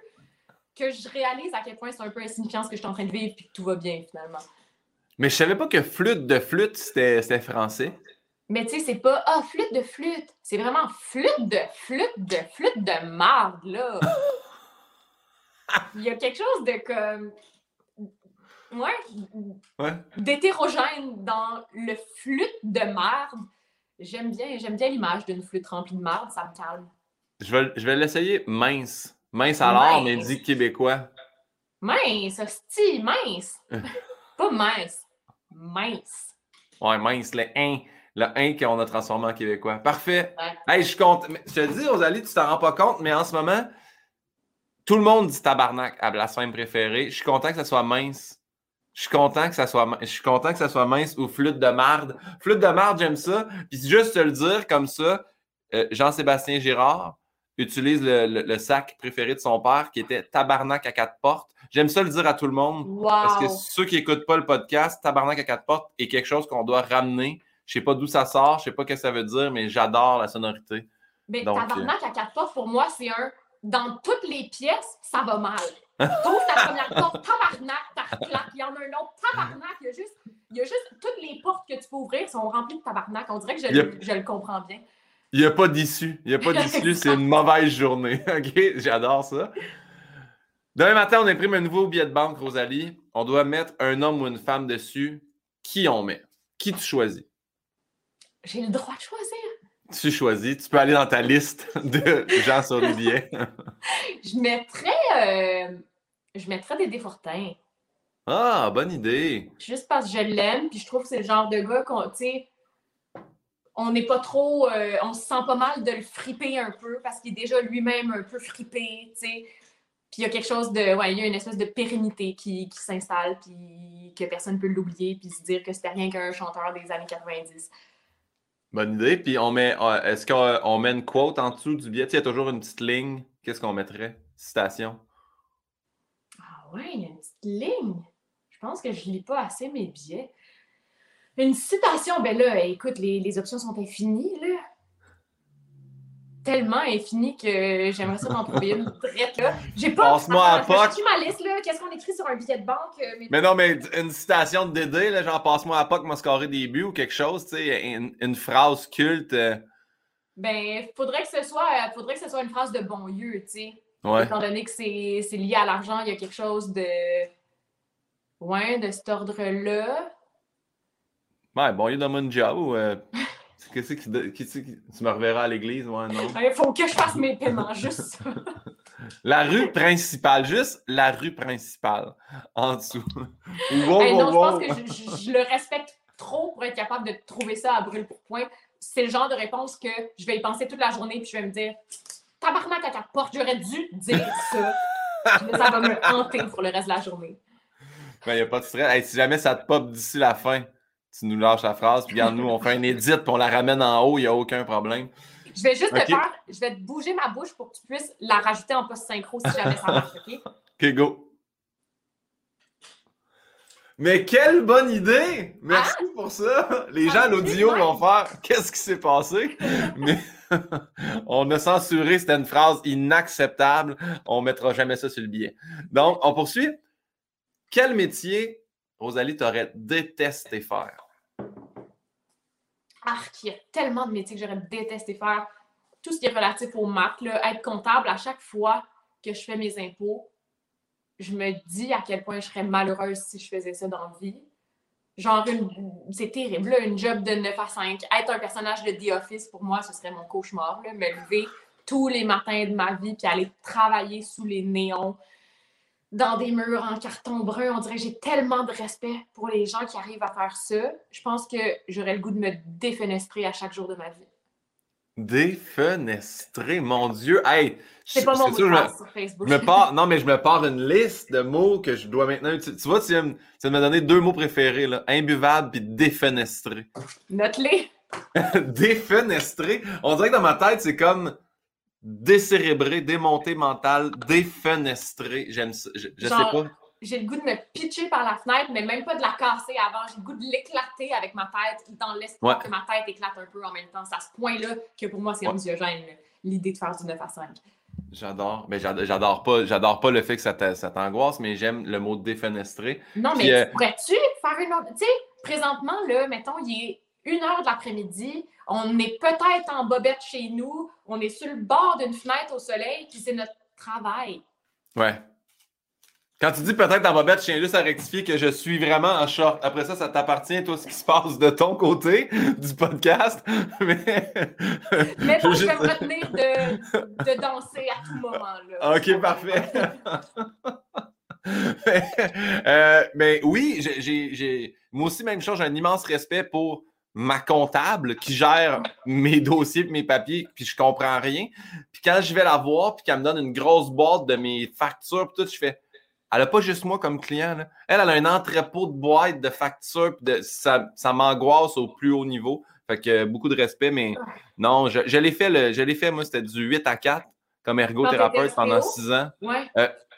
Speaker 2: que je réalise à quel point c'est un peu insignifiant ce que je suis en train de vivre puis que tout va bien finalement.
Speaker 1: Mais je savais pas que flûte de flûte, c'était français.
Speaker 2: Mais tu sais, c'est pas Ah, flûte de flûte. C'est vraiment flûte de flûte de flûte de marde, là. <laughs> Il y a quelque chose de comme ouais, d'hétérogène dans le flûte de marde. J'aime bien, j'aime bien l'image d'une flûte remplie de marde, ça me calme.
Speaker 1: Je vais, je vais l'essayer mince. Mince alors, mais dit québécois.
Speaker 2: Mince, hostie, mince. <laughs> Pas mince. Mince.
Speaker 1: Ouais, mince, le 1. Le 1 qu'on a transformé en québécois. Parfait. Hey, je compte. Je te dis, Rosalie, tu t'en rends pas compte, mais en ce moment, tout le monde dit tabarnak à blasphème préférée. Je suis content que ça soit mince. Je suis content que ça soit, je suis content que ça soit mince ou flûte de marde. Flûte de marde, j'aime ça. Puis juste te le dire comme ça, euh, Jean-Sébastien Girard utilise le, sac préféré de son père qui était tabarnak à quatre portes. J'aime ça le dire à tout le monde. Parce que ceux qui n'écoutent pas le podcast, tabarnak à quatre portes est quelque chose qu'on doit ramener. Je sais pas d'où ça sort, je sais pas ce que ça veut dire, mais j'adore la sonorité.
Speaker 2: Mais tabarnak à quatre portes, pour moi, c'est un dans toutes les pièces, ça va mal. <laughs> Trouve ta première porte, tabarnak, ta claque, il y en a un autre, tabarnak, il y a juste, il y a juste toutes les portes que tu peux ouvrir sont remplies de tabarnak. On dirait que je, le comprends bien.
Speaker 1: Il n'y a pas d'issue. Il n'y a pas <laughs> d'issue, c'est une mauvaise journée. <laughs> OK? J'adore ça. Demain matin, on imprime un nouveau billet de banque, Rosalie. On doit mettre un homme ou une femme dessus. Qui on met? Qui tu choisis?
Speaker 2: J'ai le droit de choisir.
Speaker 1: Tu choisis. Tu peux aller dans ta liste <laughs> de gens sur les billets.
Speaker 2: je mettrais, euh, je mettrais des défortins.
Speaker 1: Ah, bonne idée.
Speaker 2: Juste parce que je l'aime, puis je trouve que c'est le genre de gars qu'on, tu sais, on n'est pas trop, on se sent pas mal de le friper un peu parce qu'il est déjà lui-même un peu fripé, tu sais. Puis il y a quelque chose de. Ouais, il y a une espèce de pérennité qui, qui s'installe, puis que personne ne peut l'oublier, puis se dire que c'était rien qu'un chanteur des années 90.
Speaker 1: Bonne idée. Puis on met. euh, Est-ce qu'on met une quote en dessous du billet? Tu sais, il y a toujours une petite ligne. Qu'est-ce qu'on mettrait? Citation.
Speaker 2: Ah ouais, il y a une petite ligne. Je pense que je lis pas assez mes billets. Une citation, ben là, écoute, les, les options sont infinies, là. Tellement infinies que j'aimerais ça m'en trouver une <laughs> drette, là. J'ai pas.
Speaker 1: Passe-moi à POC.
Speaker 2: ma liste, là. Qu'est-ce qu'on écrit sur un billet de banque? euh, mais-
Speaker 1: Mais non, mais une citation de Dédé, là, genre passe-moi à que m'a scoré des buts ou quelque chose, tu sais, une, une phrase culte. euh,
Speaker 2: Ben, faudrait que ce soit, faudrait que ce soit une phrase de bon lieu, tu sais.
Speaker 1: ouais.
Speaker 2: Étant donné que c'est c'est lié à l'argent, il y a quelque chose de. Ouais, de cet ordre-là.
Speaker 1: Ouais, bon, il donne une job ou. euh, Qu'est-ce qui, qui, qui- qui- Tu me reverras à l'église, ouais, non?
Speaker 2: Il faut que je fasse mes paiements, juste ça. <laughs>
Speaker 1: La rue principale, juste la rue principale, en dessous. <laughs> Wow,
Speaker 2: Hey, non,
Speaker 1: wow,
Speaker 2: je pense
Speaker 1: wow.
Speaker 2: que je, je- je le respecte trop pour être capable de trouver ça à brûle pour point. C'est le genre de réponse que je vais y penser toute la journée puis je vais me dire Tabarnak à ta porte, j'aurais dû dire ça. <laughs> Ça va me hanter pour le reste de la journée.
Speaker 1: Ben, y a pas de stress. Hey, si jamais ça te pop d'ici la fin, tu nous lâches la phrase, puis regarde, nous, on fait un edit, puis on la ramène en haut, il n'y a aucun problème.
Speaker 2: Je vais juste te faire, je vais te bouger ma bouche pour que tu puisses la rajouter en post-synchro si jamais ça marche, OK?
Speaker 1: Ok, go. Mais quelle bonne idée! Merci pour ça! Les gens à l'audio vont faire Qu'est-ce qui s'est passé? <laughs> Mais <laughs> on a censuré, c'était une phrase inacceptable. On mettra jamais ça sur le billet. Donc, on poursuit. Quel métier, Rosalie, t'aurais détesté faire?
Speaker 2: Il y a tellement de métiers que j'aurais détesté faire. Tout ce qui est relatif aux maths, être comptable à chaque fois que je fais mes impôts, je me dis à quel point je serais malheureuse si je faisais ça dans la vie. Genre, c'est terrible, là, une job de 9 à 5. Être un personnage de The Office, pour moi, ce serait mon cauchemar. Me lever tous les matins de ma vie puis aller travailler sous les néons, dans des murs en carton brun. On dirait que j'ai tellement de respect pour les gens qui arrivent à faire ça. Je pense que j'aurais le goût de me défenestrer à chaque jour de ma vie.
Speaker 1: Défenestré, mon Dieu! Hey!
Speaker 2: C'est pas mon mot
Speaker 1: sûr,
Speaker 2: de
Speaker 1: je me-
Speaker 2: passe sur Facebook.
Speaker 1: Je me pars, non, mais je me pars une liste de mots que je dois maintenant utiliser. Tu vois, tu viens, tu viens de me donner deux mots préférés, là. Imbuvable puis défenestré.
Speaker 2: Note-les. <laughs>
Speaker 1: défenestré. On dirait que dans ma tête, c'est comme décérébré, démonté mental, défenestré. J'aime ça. Je, je sais pas.
Speaker 2: J'ai le goût de me pitcher par la fenêtre, mais même pas de la casser avant. J'ai le goût de l'éclater avec ma tête, dans l'espoir
Speaker 1: Ouais.
Speaker 2: que ma tête éclate un peu en même temps. C'est à ce point-là que pour moi, c'est
Speaker 1: Ouais.
Speaker 2: anxiogène, l'idée de faire du 9 à 5.
Speaker 1: J'adore. Mais j'ad- j'adore pas, j'adore pas le fait que ça t'a- ça t'angoisse, mais j'aime le mot défenestré.
Speaker 2: Non, mais
Speaker 1: euh,
Speaker 2: tu pourrais-tu faire une autre? Tu sais, présentement, là, mettons, il est une heure de l'après-midi, on est peut-être en bobette chez nous, on est sur le bord d'une fenêtre au soleil, puis c'est notre travail.
Speaker 1: Ouais. Quand tu dis peut-être dans bobette, je tiens juste à rectifier que je suis vraiment en short. Après ça, ça t'appartient, toi, ce qui se passe de ton côté <laughs> du podcast. <laughs> Mais.
Speaker 2: Mais <laughs> bon, je vais me retenir de, de danser à tout moment. Là.
Speaker 1: Ok, parfait. Euh, mais oui, j'ai- moi aussi, même chose, j'ai un immense respect pour ma comptable qui gère mes dossiers et mes papiers, puis je comprends rien. Puis quand je vais la voir, puis qu'elle me donne une grosse boîte de mes factures, puis tout, je fais. Elle n'a pas juste moi comme client. là. Elle, elle a un entrepôt de boîtes de factures, puis de, ça, ça m'angoisse au plus haut niveau. Fait que euh, beaucoup de respect, mais non, je, je l'ai fait, le, je l'ai fait, moi, c'était du 8 à 4 comme ergothérapeute pendant
Speaker 2: t'étais
Speaker 1: 6 ans.
Speaker 2: Ouais.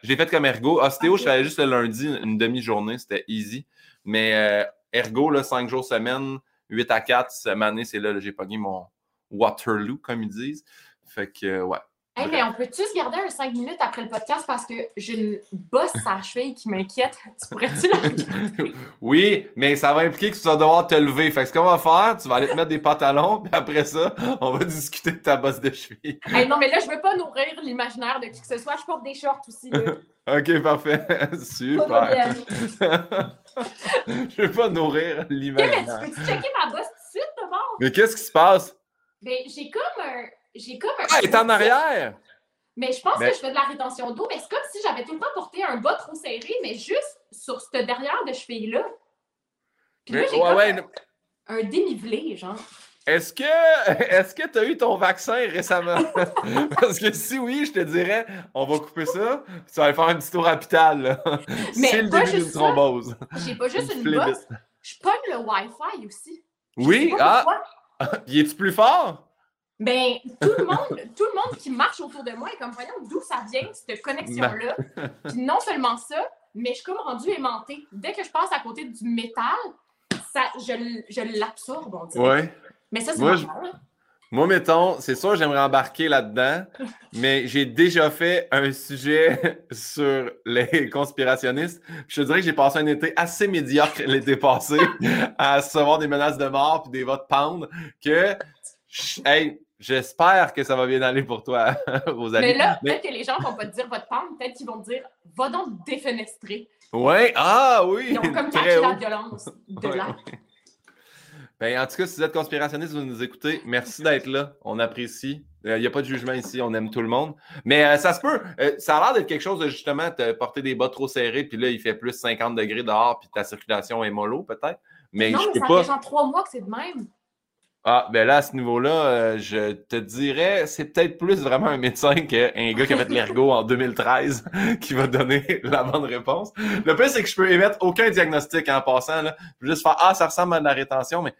Speaker 1: Je l'ai fait comme ergo. Ostéo, je faisais juste le lundi, une demi-journée, c'était easy. Mais euh, ergo, là, 5 jours semaine, 8 à 4, cette année, c'est là que j'ai pogné mon Waterloo, comme ils disent. Fait que, ouais.
Speaker 2: Hey, mais on peut-tu se garder un 5 minutes après le podcast parce que j'ai une bosse à la cheville qui m'inquiète? Tu pourrais-tu la regarder? <laughs>
Speaker 1: Oui, mais ça va impliquer que tu vas devoir te lever. Fait que ce qu'on va faire, tu vas aller te mettre des pantalons, puis après ça, on va discuter de ta bosse de cheville.
Speaker 2: Hey, non, mais là, je veux pas nourrir l'imaginaire de qui que ce soit. Je porte des shorts aussi. Là. <laughs>
Speaker 1: Ok, parfait. <laughs> Super. <laughs> Je veux pas nourrir
Speaker 2: mais tu
Speaker 1: l'imaginaire.
Speaker 2: peux-tu checker ma bosse tout de suite d'abord?
Speaker 1: Mais qu'est-ce qui se passe?
Speaker 2: Ben, j'ai comme un. J'ai comme un.
Speaker 1: Ah, elle est en arrière!
Speaker 2: Mais je pense
Speaker 1: Ben-
Speaker 2: que je fais de la rétention d'eau, mais c'est comme si j'avais tout le temps porté un bas trop serré, mais juste sur ce derrière de cheville-là. Puis là,
Speaker 1: Mais,
Speaker 2: j'ai
Speaker 1: ouais,
Speaker 2: comme
Speaker 1: ouais,
Speaker 2: un, un dénivelé, genre.
Speaker 1: Est-ce que <laughs> est-ce que tu as eu ton vaccin récemment? <laughs> Parce que si oui, je te dirais, on va couper ça, puis tu vas aller faire un petit tour à l'hôpital. <laughs> C'est le début d'une thrombose.
Speaker 2: J'ai pas juste une bosse, je pogne le Wi-Fi aussi.
Speaker 1: oui, ah! Y est-tu plus fort?
Speaker 2: Ben, tout le monde, tout le monde qui marche autour de moi est comme voyons d'où ça vient, cette connexion-là? Puis non seulement ça, mais je suis comme rendue aimantée. Dès que je passe à côté du métal, ça, je, je l'absorbe, on dirait.
Speaker 1: Ouais.
Speaker 2: Mais ça, c'est normal.
Speaker 1: Moi, mettons, c'est sûr, j'aimerais embarquer là-dedans, mais j'ai déjà fait un sujet <laughs> sur les conspirationnistes. Je te dirais que j'ai passé un été assez médiocre <laughs> l'été passé à recevoir des menaces de mort puis des votes pendre que, hey, J'espère que ça va bien aller pour toi, <laughs> Rosalie.
Speaker 2: Mais là, peut-être que les gens ne vont pas te dire votre pente, peut-être qu'ils vont te dire va donc défenestrer.
Speaker 1: Oui, ah oui!
Speaker 2: Ils ont comme caché la violence de là.
Speaker 1: Ben, en tout cas, si vous êtes conspirationniste, vous nous écoutez, merci d'être là. On apprécie. Il euh, n'y a pas de jugement ici, on aime tout le monde. Mais euh, ça se peut. Euh, ça a l'air d'être quelque chose de justement te porter des bas trop serrés, puis là, il fait plus 50 degrés dehors, puis ta circulation est mollo, peut-être. Mais
Speaker 2: non,
Speaker 1: je
Speaker 2: mais ça
Speaker 1: pas...
Speaker 2: fait genre trois mois que c'est de même.
Speaker 1: Ah, ben là, à ce niveau-là, je te dirais, c'est peut-être plus vraiment un médecin qu'un gars qui a fait l'ergot en 2013 <laughs> qui va donner <laughs> la bonne réponse. Le pire, c'est que je peux émettre aucun diagnostic en passant. Là. Je peux juste faire Ah, ça ressemble à de la rétention, mais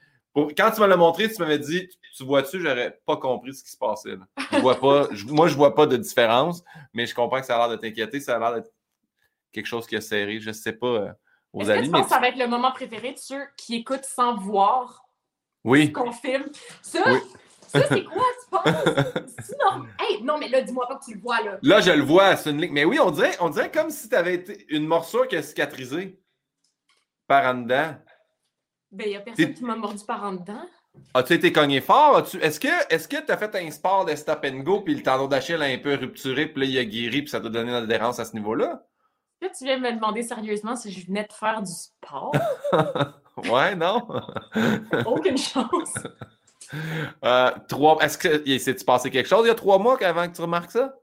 Speaker 1: quand tu me l'as montré, tu m'avais dit Tu vois-tu, j'aurais pas compris ce qui se passait. Je vois pas, <laughs> moi, je vois pas de différence, mais je comprends que ça a l'air de t'inquiéter, ça a l'air d'être quelque chose qui a serré. Je sais pas euh, aux
Speaker 2: Est-ce que tu penses que ça va être le moment préféré de ceux qui écoutent sans voir
Speaker 1: oui.
Speaker 2: Qu'on filme? Ça, ça c'est quoi, tu penses? non. Hey, non, mais là, dis-moi pas que tu le vois, là.
Speaker 1: Là, je le vois, c'est une ligne. Mais oui, on dirait, on dirait comme si tu avais été une morsure qui a cicatrisé par en dedans.
Speaker 2: Ben, il n'y a personne qui m'a mordu par en dedans.
Speaker 1: As-tu été cogné fort? Est-ce que tu as fait un sport de stop and go puis le tendon d'Achille a un peu rupturé puis là, il a guéri puis ça t'a donné une adhérence à ce niveau-là?
Speaker 2: Là, tu viens me demander sérieusement si je venais de faire du sport? <laughs>
Speaker 1: ouais, non? <laughs>
Speaker 2: Aucune chance.
Speaker 1: Euh, trois... Est-ce que s'est-tu passé quelque chose il y a trois mois avant que tu remarques ça?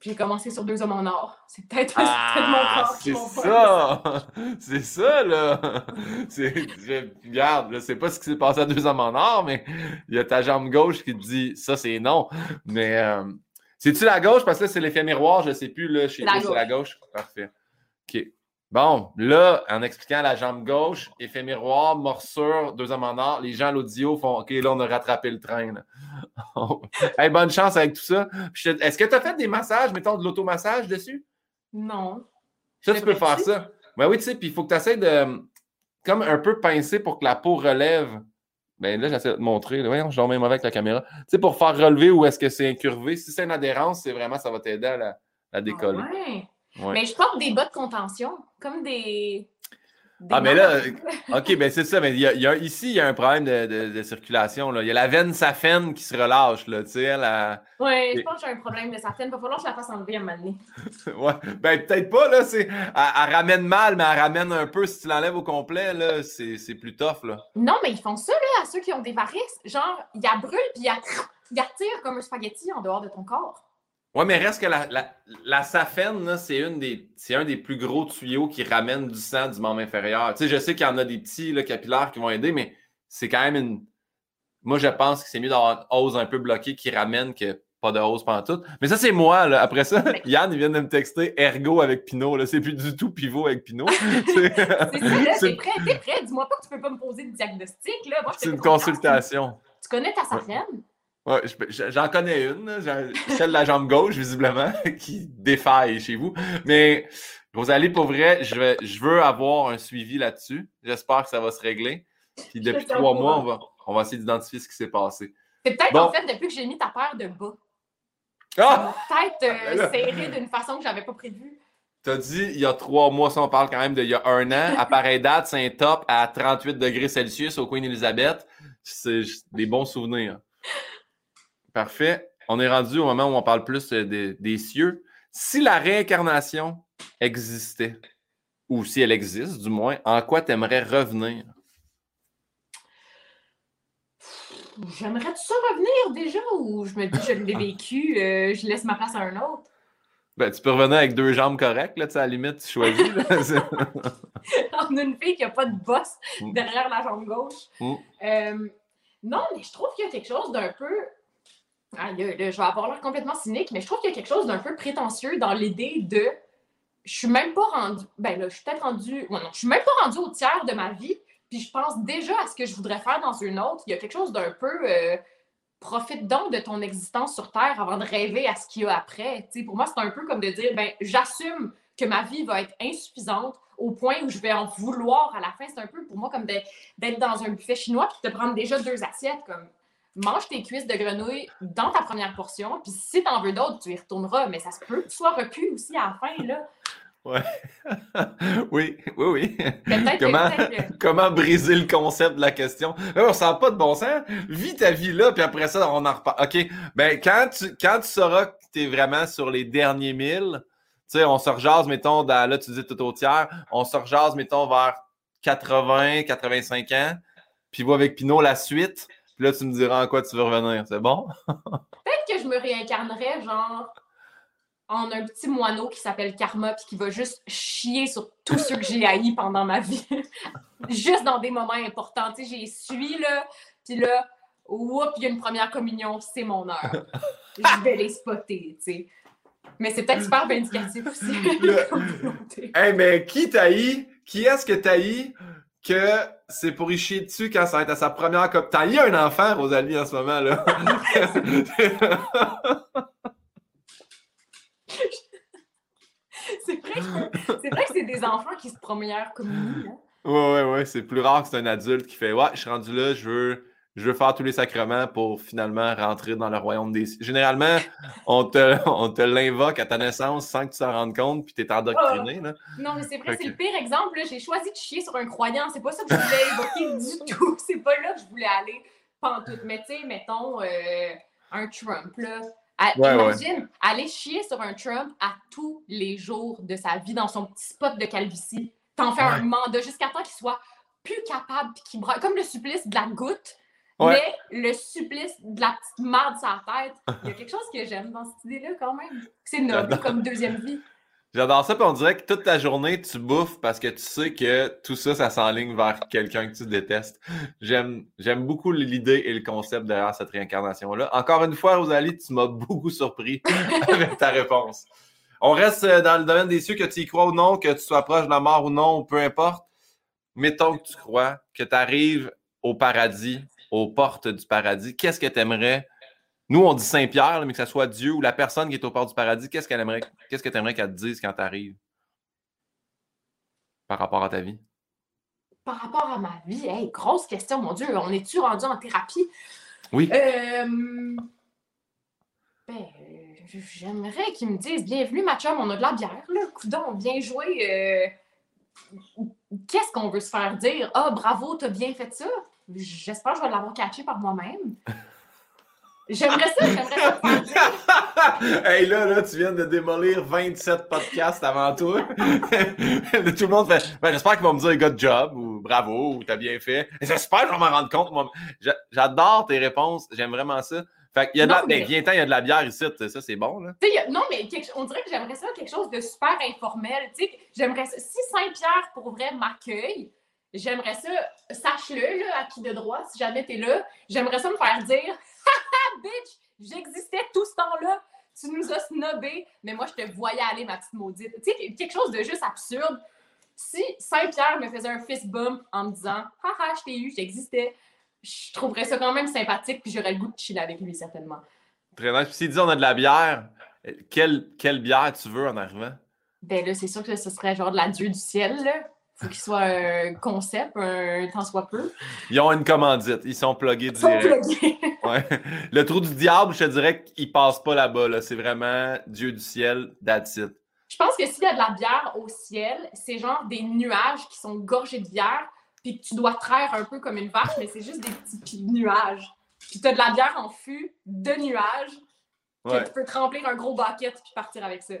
Speaker 2: J'ai commencé sur deux hommes en or. C'est peut-être
Speaker 1: ah, mon corps C'est ça! <laughs> C'est ça, là! <laughs> Je... Regarde, je sais pas ce qui s'est passé à deux hommes en or, mais il y a ta jambe gauche qui te dit ça, c'est non. Mais euh, c'est-tu la gauche? Parce que là, c'est l'effet miroir, je ne sais plus. Là, chez toi, c'est la gauche. Parfait. OK. Bon, là, en expliquant la jambe gauche, effet miroir, morsure, deux hommes en or, les gens à l'audio font OK, là, on a rattrapé le train. <laughs> hey, bonne chance avec tout ça. Est-ce que tu as fait des massages, mettons de l'automassage dessus?
Speaker 2: Non.
Speaker 1: Ça, tu peux faire ça. Ben oui, tu sais, puis il faut que tu essaies de comme un peu pincer pour que la peau relève. Ben là, j'essaie de te montrer. Voyons, je dors même avec la caméra. Tu sais, pour faire relever ou est-ce que c'est incurvé. Si c'est une adhérence, c'est vraiment, ça va t'aider à la, la décoller.
Speaker 2: Ah mais je porte des bas de contention, comme des.
Speaker 1: ah, mais là, OK, ben c'est ça. Mais y a, ici, il y a un problème de, circulation. Là. Il y a la veine saphène qui se relâche. Là, tu sais, la...
Speaker 2: Oui, je pense que j'ai un problème de saphène. Il va falloir que je la fasse enlever à un moment donné. <laughs>
Speaker 1: ouais. Ben, peut-être pas. Là, c'est... Elle, ramène mal, mais elle ramène un peu. Si tu l'enlèves au complet, là, c'est, c'est plus tough. Là.
Speaker 2: Non, mais ils font ça là, à ceux qui ont des varices. Genre, il y a brûle puis il y a... il attire comme un spaghetti en dehors de ton corps.
Speaker 1: Oui, mais reste que la, la, la saphène, c'est un des plus gros tuyaux qui ramène du sang du membre inférieur. Tu sais, je sais qu'il y en a des petits là, capillaires qui vont aider, mais c'est quand même une. Moi, je pense que c'est mieux d'avoir une hausse un peu bloquée qui ramène que pas de hausse pendant tout. Mais ça, c'est moi. Là. Après ça, <laughs> Yann, il vient de me texter ergo avec Pinot. C'est plus du tout pivot avec Pinot. <laughs>
Speaker 2: c'est ça, t'es prêt, t'es prêt. Dis-moi pas que tu peux pas me poser de diagnostic.
Speaker 1: c'est une consultation.
Speaker 2: Tu connais ta?
Speaker 1: Ouais, j'en connais une, celle de la jambe gauche, visiblement, <laughs> qui défaille chez vous. Mais Rosalie, pour vrai, je, je veux avoir un suivi là-dessus. J'espère que ça va se régler. Puis depuis trois mois, on va, on va essayer d'identifier ce qui s'est passé.
Speaker 2: C'est peut-être en fait depuis que j'ai mis ta paire de bas. Ah! Peut-être euh, serré d'une façon que j'avais pas prévue.
Speaker 1: T'as dit il y a trois mois, ça on parle quand même d'il y a un an. À pareille date, c'est un top à 38 degrés Celsius au Queen Elizabeth. C'est des bons souvenirs. Parfait. On est rendu au moment où on parle plus euh, des cieux. Si la réincarnation existait, ou si elle existe du moins, en quoi tu aimerais revenir?
Speaker 2: J'aimerais ça revenir déjà ou je me dis je l'ai <laughs> vécu, euh, je laisse ma place à un autre?
Speaker 1: Ben, tu peux revenir avec deux jambes correctes, là, à la limite, tu choisis. <laughs>
Speaker 2: On a une fille qui n'a pas de bosse mm. derrière la jambe gauche.
Speaker 1: Mm.
Speaker 2: Euh, Non, mais je trouve qu'il y a quelque chose d'un peu. Ah, là, je vais avoir l'air complètement cynique, mais je trouve qu'il y a quelque chose d'un peu prétentieux dans l'idée de. Je suis même pas rendue. Ben là, je suis peut-être. Ouais, non, je suis même pas rendue au tiers de ma vie, puis je pense déjà à ce que je voudrais faire dans une autre. Il y a quelque chose d'un peu. euh, profite donc de ton existence sur Terre avant de rêver à ce qu'il y a après. Pour moi, c'est un peu comme de dire ben, j'assume que ma vie va être insuffisante au point où je vais en vouloir à la fin. C'est un peu pour moi comme d'être dans un buffet chinois puis de prendre déjà deux assiettes. Comme mange tes cuisses de grenouille dans ta première portion, puis si t'en veux d'autres, tu y retourneras. Mais ça se peut que tu sois repu aussi à la fin. Là. <laughs>
Speaker 1: oui, oui, oui.
Speaker 2: Que-
Speaker 1: Comment,
Speaker 2: que- <laughs>
Speaker 1: comment briser le concept de la question? Mais on sent pas de bon sens. Vis ta vie là, puis après ça, on en reparle. OK. Ben, quand tu, quand tu sauras que tu es vraiment sur les derniers mille, tu sais, on se rejase, mettons, dans, là, tu dis tout au tiers, on se rejase, mettons, vers 80, 85 ans, puis va avec Pinot la suite, puis là, tu me diras en quoi tu veux revenir. C'est bon? <laughs>
Speaker 2: Peut-être que je me réincarnerais, genre, en un petit moineau qui s'appelle Karma, puis qui va juste chier sur tous ceux que j'ai haïs pendant ma vie. <laughs> juste dans des moments importants. Tu sais, j'ai suis, là, puis là, oups, il y a une première communion, c'est mon heure. <laughs> Je vais les spotter, tu sais. Mais c'est peut-être super vindicatif aussi.
Speaker 1: Le-. Hey, mais qui taillit? Qui est-ce que taillit que c'est pour y chier dessus quand ça va être à sa première cop? Taillis un enfant, Rosalie, en ce moment, là. <laughs>
Speaker 2: c'est vrai que c'est vrai que c'est des enfants qui se première communient. hein.
Speaker 1: ouais, ouais, ouais. C'est plus rare que c'est un adulte qui fait Ouais, je suis rendu là, je veux, je veux faire tous les sacrements pour finalement rentrer dans le royaume des cieux. Généralement, on te, <laughs> on te l'invoque à ta naissance sans que tu t'en rendes compte, puis t'es endoctriné, là.
Speaker 2: Non, mais c'est vrai, c'est le pire exemple. J'ai choisi de chier sur un croyant. C'est pas ça que je voulais évoquer <laughs> du tout. C'est pas là que je voulais aller pantoute. Mais tu sais, mettons euh, un Trump, là. À-
Speaker 1: Ouais,
Speaker 2: imagine aller chier sur un Trump à tous les jours de sa vie dans son petit spot de calvitie. T'en fais un mandat jusqu'à temps qu'il soit plus capable puis qu'il. Comme le supplice de la goutte.
Speaker 1: Ouais.
Speaker 2: Mais le supplice de la petite marde sur la tête, il y a quelque chose que j'aime dans cette idée-là quand même. C'est noble comme deuxième vie.
Speaker 1: J'adore ça, puis on dirait que toute ta journée, tu bouffes parce que tu sais que tout ça, ça s'enligne vers quelqu'un que tu détestes. J'aime, j'aime beaucoup l'idée et le concept derrière cette réincarnation-là. Encore une fois, Rosalie, tu m'as beaucoup surpris <laughs> avec ta réponse. On reste euh, dans le domaine des cieux, que tu y crois ou non, que tu sois proche de la mort ou non, ou peu importe. Mettons que tu crois, que tu arrives au paradis, aux portes du paradis. Qu'est-ce que tu aimerais nous, on dit Saint-Pierre, mais que ce soit Dieu ou la personne qui est au port du paradis, qu'est-ce qu'elle aimerait, qu'est-ce que tu aimerais qu'elle te dise quand tu arrives par rapport à ta vie?
Speaker 2: Par rapport à ma vie, hey, grosse question, mon Dieu, on est-tu rendu en thérapie?
Speaker 1: Oui.
Speaker 2: Euh, ben, euh, j'aimerais qu'ils me disent Bienvenue, ma chum, on a de la bière, là. Coudon, bien joué. euh, Qu'est-ce qu'on veut se faire dire? Ah, bravo, t'as bien fait ça. J'espère que je vais l'avoir catché par moi-même. J'aimerais ça, j'aimerais ça <laughs>
Speaker 1: hey, là, là, tu viens de démolir 27 podcasts avant toi. <laughs> Tout le monde fait ben, J'espère qu'ils vont me dire good job ou bravo ou t'as bien fait. J'espère que je vais m'en rendre compte. moi. J'adore tes réponses. J'aime vraiment ça. Fait qu'il y a de la...
Speaker 2: Mais-
Speaker 1: ben, il y a de la bière ici. Ça, c'est bon, là.
Speaker 2: A- non, mais quelque- on dirait que j'aimerais ça quelque chose de super informel. J'aimerais ça. Si Saint-Pierre, pour vrai, m'accueille, j'aimerais ça, sache-le, là, à qui de droit, si jamais t'es là, j'aimerais ça me faire dire Haha, <laughs> bitch, j'existais tout ce temps-là, tu nous as snobé, mais moi, je te voyais aller, ma petite maudite. Tu sais, quelque chose de juste absurde. Si Saint-Pierre me faisait un fist bump en me disant Haha, je t'ai eu, j'existais, je trouverais ça quand même sympathique, puis j'aurais le goût de chiller avec lui, certainement.
Speaker 1: Très nice. Puis s'il dit on a de la bière, quelle, quelle bière tu veux en arrivant?
Speaker 2: Ben là, c'est sûr que ce serait genre de la Dieu du ciel, là. Faut qu'il soit un concept, un tant soit peu.
Speaker 1: Ils ont une commandite. Ils sont plugués
Speaker 2: Ils sont plugués. <laughs>
Speaker 1: Ouais. Le trou du diable, je te dirais qu'il passe pas là-bas. Là. C'est vraiment Dieu du ciel, that's it.
Speaker 2: Je pense que s'il y a de la bière au ciel, c'est genre des nuages qui sont gorgés de bière, puis que tu dois traire un peu comme une vache, mais c'est juste des petits nuages. Puis t'as de la bière en fût de nuages, que
Speaker 1: Ouais.
Speaker 2: tu peux te remplir un gros bucket puis partir avec ça.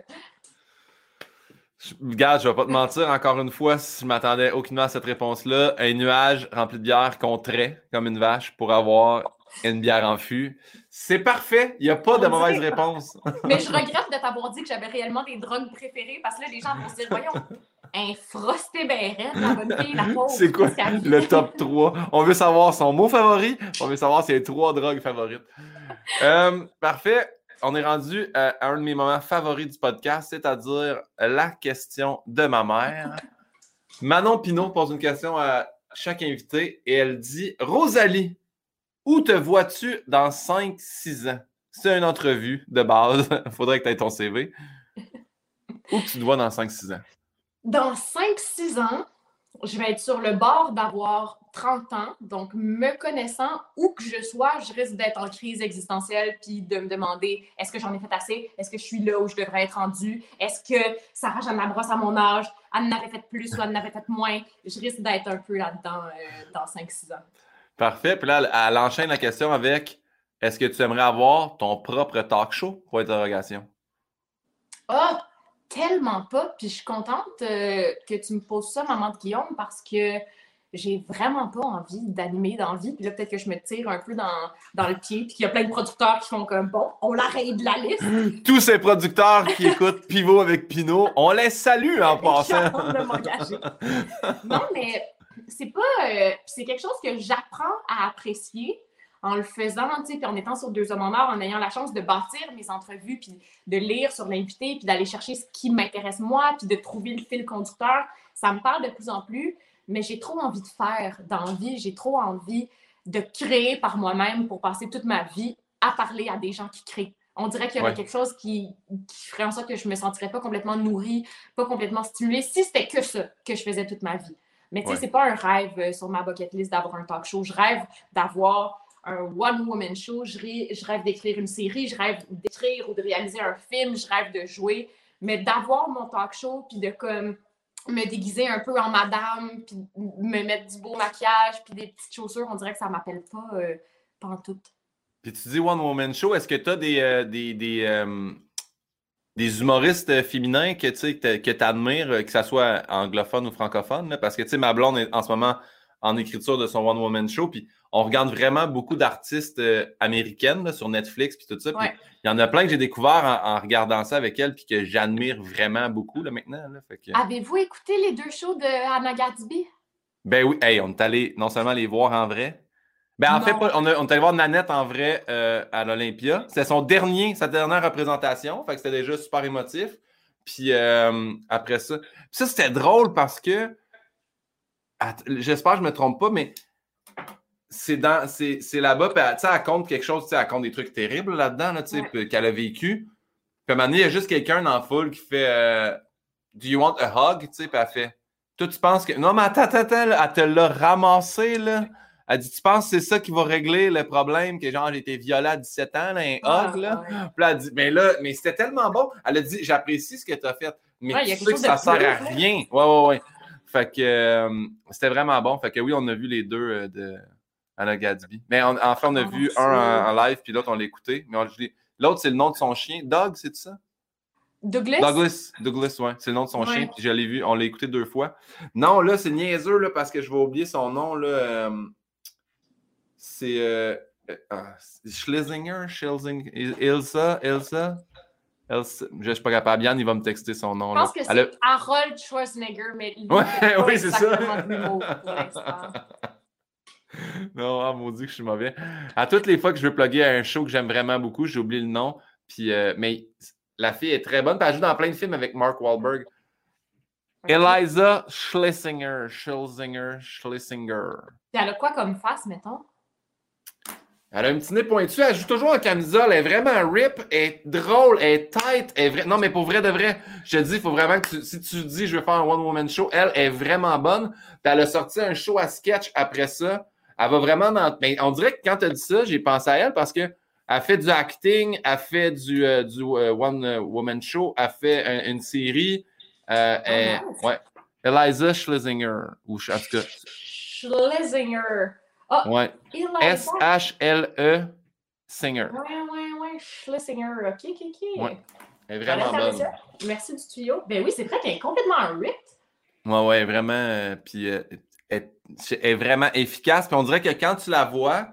Speaker 1: Je- Regarde, je vais pas te mentir, encore une fois, si je m'attendais aucunement à cette réponse-là, un nuage rempli de bière qu'on trait comme une vache pour avoir une bière en fût. C'est parfait. Il n'y a pas de
Speaker 2: On
Speaker 1: mauvaise réponse. <laughs>
Speaker 2: Mais je regrette de t'avoir dit que j'avais réellement des drogues préférées parce que là, les gens vont se dire Voyons, un frosté béret, la bonne fille, la pauvre.
Speaker 1: C'est quoi le top 3? On veut savoir son mot favori. On veut savoir ses trois drogues favorites. Euh, parfait. On est rendu à un de mes moments favoris du podcast, c'est-à-dire la question de ma mère. Manon Pinot pose une question à chaque invité et elle dit Rosalie, où te vois-tu dans 5-6 ans? C'est une entrevue de base. Il <laughs> faudrait que tu aies ton CV. <laughs> Où tu te vois dans 5-6 ans?
Speaker 2: Dans 5-6 ans, je vais être sur le bord d'avoir 30 ans. Donc, me connaissant, où que je sois, je risque d'être en crise existentielle puis de me demander est-ce que j'en ai fait assez? Est-ce que je suis là où je devrais être rendue? Est-ce que Sarah Jeanne Labrosse, à mon âge, elle en avait fait plus ou elle en avait fait moins? Je risque d'être un peu là-dedans euh, dans 5-6 ans.
Speaker 1: Parfait. Puis là, elle, elle enchaîne la question avec Est-ce que tu aimerais avoir ton propre talk show? Pour interrogation.
Speaker 2: Ah, tellement pas. Puis je suis contente euh, que tu me poses ça, maman de Guillaume, parce que j'ai vraiment pas envie d'animer dans la vie. Puis là, peut-être que je me tire un peu dans, dans le pied, puis qu'il y a plein de producteurs qui font comme bon, on l'arrête de la liste. <laughs>
Speaker 1: Tous ces producteurs qui écoutent Pivot avec Pinot, on les salue en passant.
Speaker 2: Non, mais c'est pas. euh, c'est quelque chose que j'apprends à apprécier en le faisant, tu sais, puis en étant sur Deux Hommes en Or, en ayant la chance de bâtir mes entrevues, puis de lire sur l'invité, puis d'aller chercher ce qui m'intéresse moi, puis de trouver le fil conducteur. Ça me parle de plus en plus, mais j'ai trop envie de faire dans la vie, j'ai trop envie de créer par moi-même pour passer toute ma vie à parler à des gens qui créent. On dirait qu'il y aurait
Speaker 1: Ouais.
Speaker 2: quelque chose qui, qui ferait en sorte que je me sentirais pas complètement nourrie, pas complètement stimulée, si c'était que ça que je faisais toute ma vie. Mais tu sais,
Speaker 1: Ouais.
Speaker 2: c'est pas un rêve euh, sur ma bucket list d'avoir un talk show. Je rêve d'avoir un one-woman show. Je, je rêve d'écrire une série. Je rêve d'écrire ou de réaliser un film. Je rêve de jouer. Mais d'avoir mon talk show, puis de comme me déguiser un peu en madame, puis me mettre du beau maquillage, puis des petites chaussures, on dirait que ça m'appelle pas euh, pantoute.
Speaker 1: Puis tu dis One Woman Show, est-ce que tu as des, euh, des, des, euh, des humoristes euh, féminins que tu admires, que ce soit anglophone ou francophone? Parce que tu sais, ma blonde est en ce moment en écriture de son One Woman Show, puis on regarde vraiment beaucoup d'artistes euh, américaines là, sur Netflix, puis tout ça.
Speaker 2: Ouais.
Speaker 1: il y en a plein que j'ai découvert en, en regardant ça avec elle, puis que j'admire vraiment beaucoup là, maintenant. là. Fait que-
Speaker 2: Avez-vous écouté les deux shows de Anna Gatsby?
Speaker 1: Ben oui, hey, on est allé non seulement les voir en vrai, ben en
Speaker 2: Non.
Speaker 1: fait, on, a- on est allé voir Nanette en vrai euh, à l'Olympia. C'était son dernier, sa dernière représentation, fait que c'était déjà super émotif. Puis euh, après ça, puis ça c'était drôle parce que, j'espère que je me trompe pas, mais c'est dans, c'est, c'est là-bas, puis elle, elle compte quelque chose, tu sais, elle compte des trucs terribles là-dedans, là,
Speaker 2: Ouais.
Speaker 1: qu'elle a vécu. Puis à un moment donné, il y a juste quelqu'un dans la foule qui fait euh, Do you want a hug? Tu sais, puis elle fait Toi, tu penses que. Non, mais attends, attends, attends, elle te l'a ramassé, là. Elle dit Tu penses que c'est ça qui va régler le problème que genre j'ai été violée à 17 ans, là, un
Speaker 2: Ah,
Speaker 1: hug, là?
Speaker 2: ouais.
Speaker 1: Puis là, elle dit Mais là, mais c'était tellement bon. Elle a dit J'apprécie ce que tu as fait, mais
Speaker 2: Ouais,
Speaker 1: tu sais que ça sert à
Speaker 2: plus,
Speaker 1: rien. Ouais, ouais, ouais. Fait que euh, c'était vraiment bon. Fait que oui, on a vu les deux euh, de Anna Gatsby. Mais on- enfin, on a
Speaker 2: Oh,
Speaker 1: vu un en, en live, puis l'autre, on l'a écouté. Mais L'autre, c'est le nom de son chien. Doug, c'est ça?
Speaker 2: Douglas?
Speaker 1: Douglas. Douglas, ouais. C'est le nom de son
Speaker 2: Ouais.
Speaker 1: chien. Puis je l'ai vu, on l'a écouté deux fois. Non, là, c'est niaiseux, là, parce que je vais oublier son nom, là. euh, c'est. euh, euh, ah, c'est Schlesinger, Schlesinger, Il- Ilsa, Ilsa? Elsa, je suis pas capable. Yann, il va me texter son nom.
Speaker 2: Je pense
Speaker 1: là.
Speaker 2: que
Speaker 1: a-
Speaker 2: c'est Harold Schwarzenegger, mais
Speaker 1: Ouais, <laughs>
Speaker 2: il pas
Speaker 1: oui, c'est ça. <laughs> non, ah, maudit que je suis mauvais. À toutes les fois que je veux plugger à un show que j'aime vraiment beaucoup, j'ai oublié le nom. Puis, euh, mais la fille est très bonne. Puis elle joue dans plein de films avec Mark Wahlberg. Eliza Schlesinger. Schlesinger. Schlesinger.
Speaker 2: Puis elle a quoi comme face, mettons?
Speaker 1: Elle a un petit nez pointu. Elle joue toujours en camisole. Elle est vraiment rip. Elle est drôle. Elle est tight. Elle est Non, mais pour vrai de vrai, je te dis, il faut vraiment que tu... si tu dis je vais faire un one-woman show, elle est vraiment bonne. Puis elle a sorti un show à sketch après ça. Elle va vraiment dans. Mais on dirait que quand tu as dit ça, j'ai pensé à elle parce que elle fait du acting, elle fait du, euh, du euh, one-woman show, elle fait un- une série. Euh, elle-
Speaker 2: nice.
Speaker 1: ouais. Eliza Schlesinger. Ou, en tout cas,
Speaker 2: Schlesinger. Ah,
Speaker 1: ouais. S-H-L-E Singer.
Speaker 2: Ouais, ouais, ouais, Schlesinger. OK, OK, OK.
Speaker 1: Ouais, Elle est vraiment bonne.
Speaker 2: Merci du tuyau. Ben oui, c'est vrai qu'elle est complètement ripped.
Speaker 1: Ouais, ouais, vraiment. euh, puis euh, est vraiment efficace. Puis on dirait que quand tu la vois,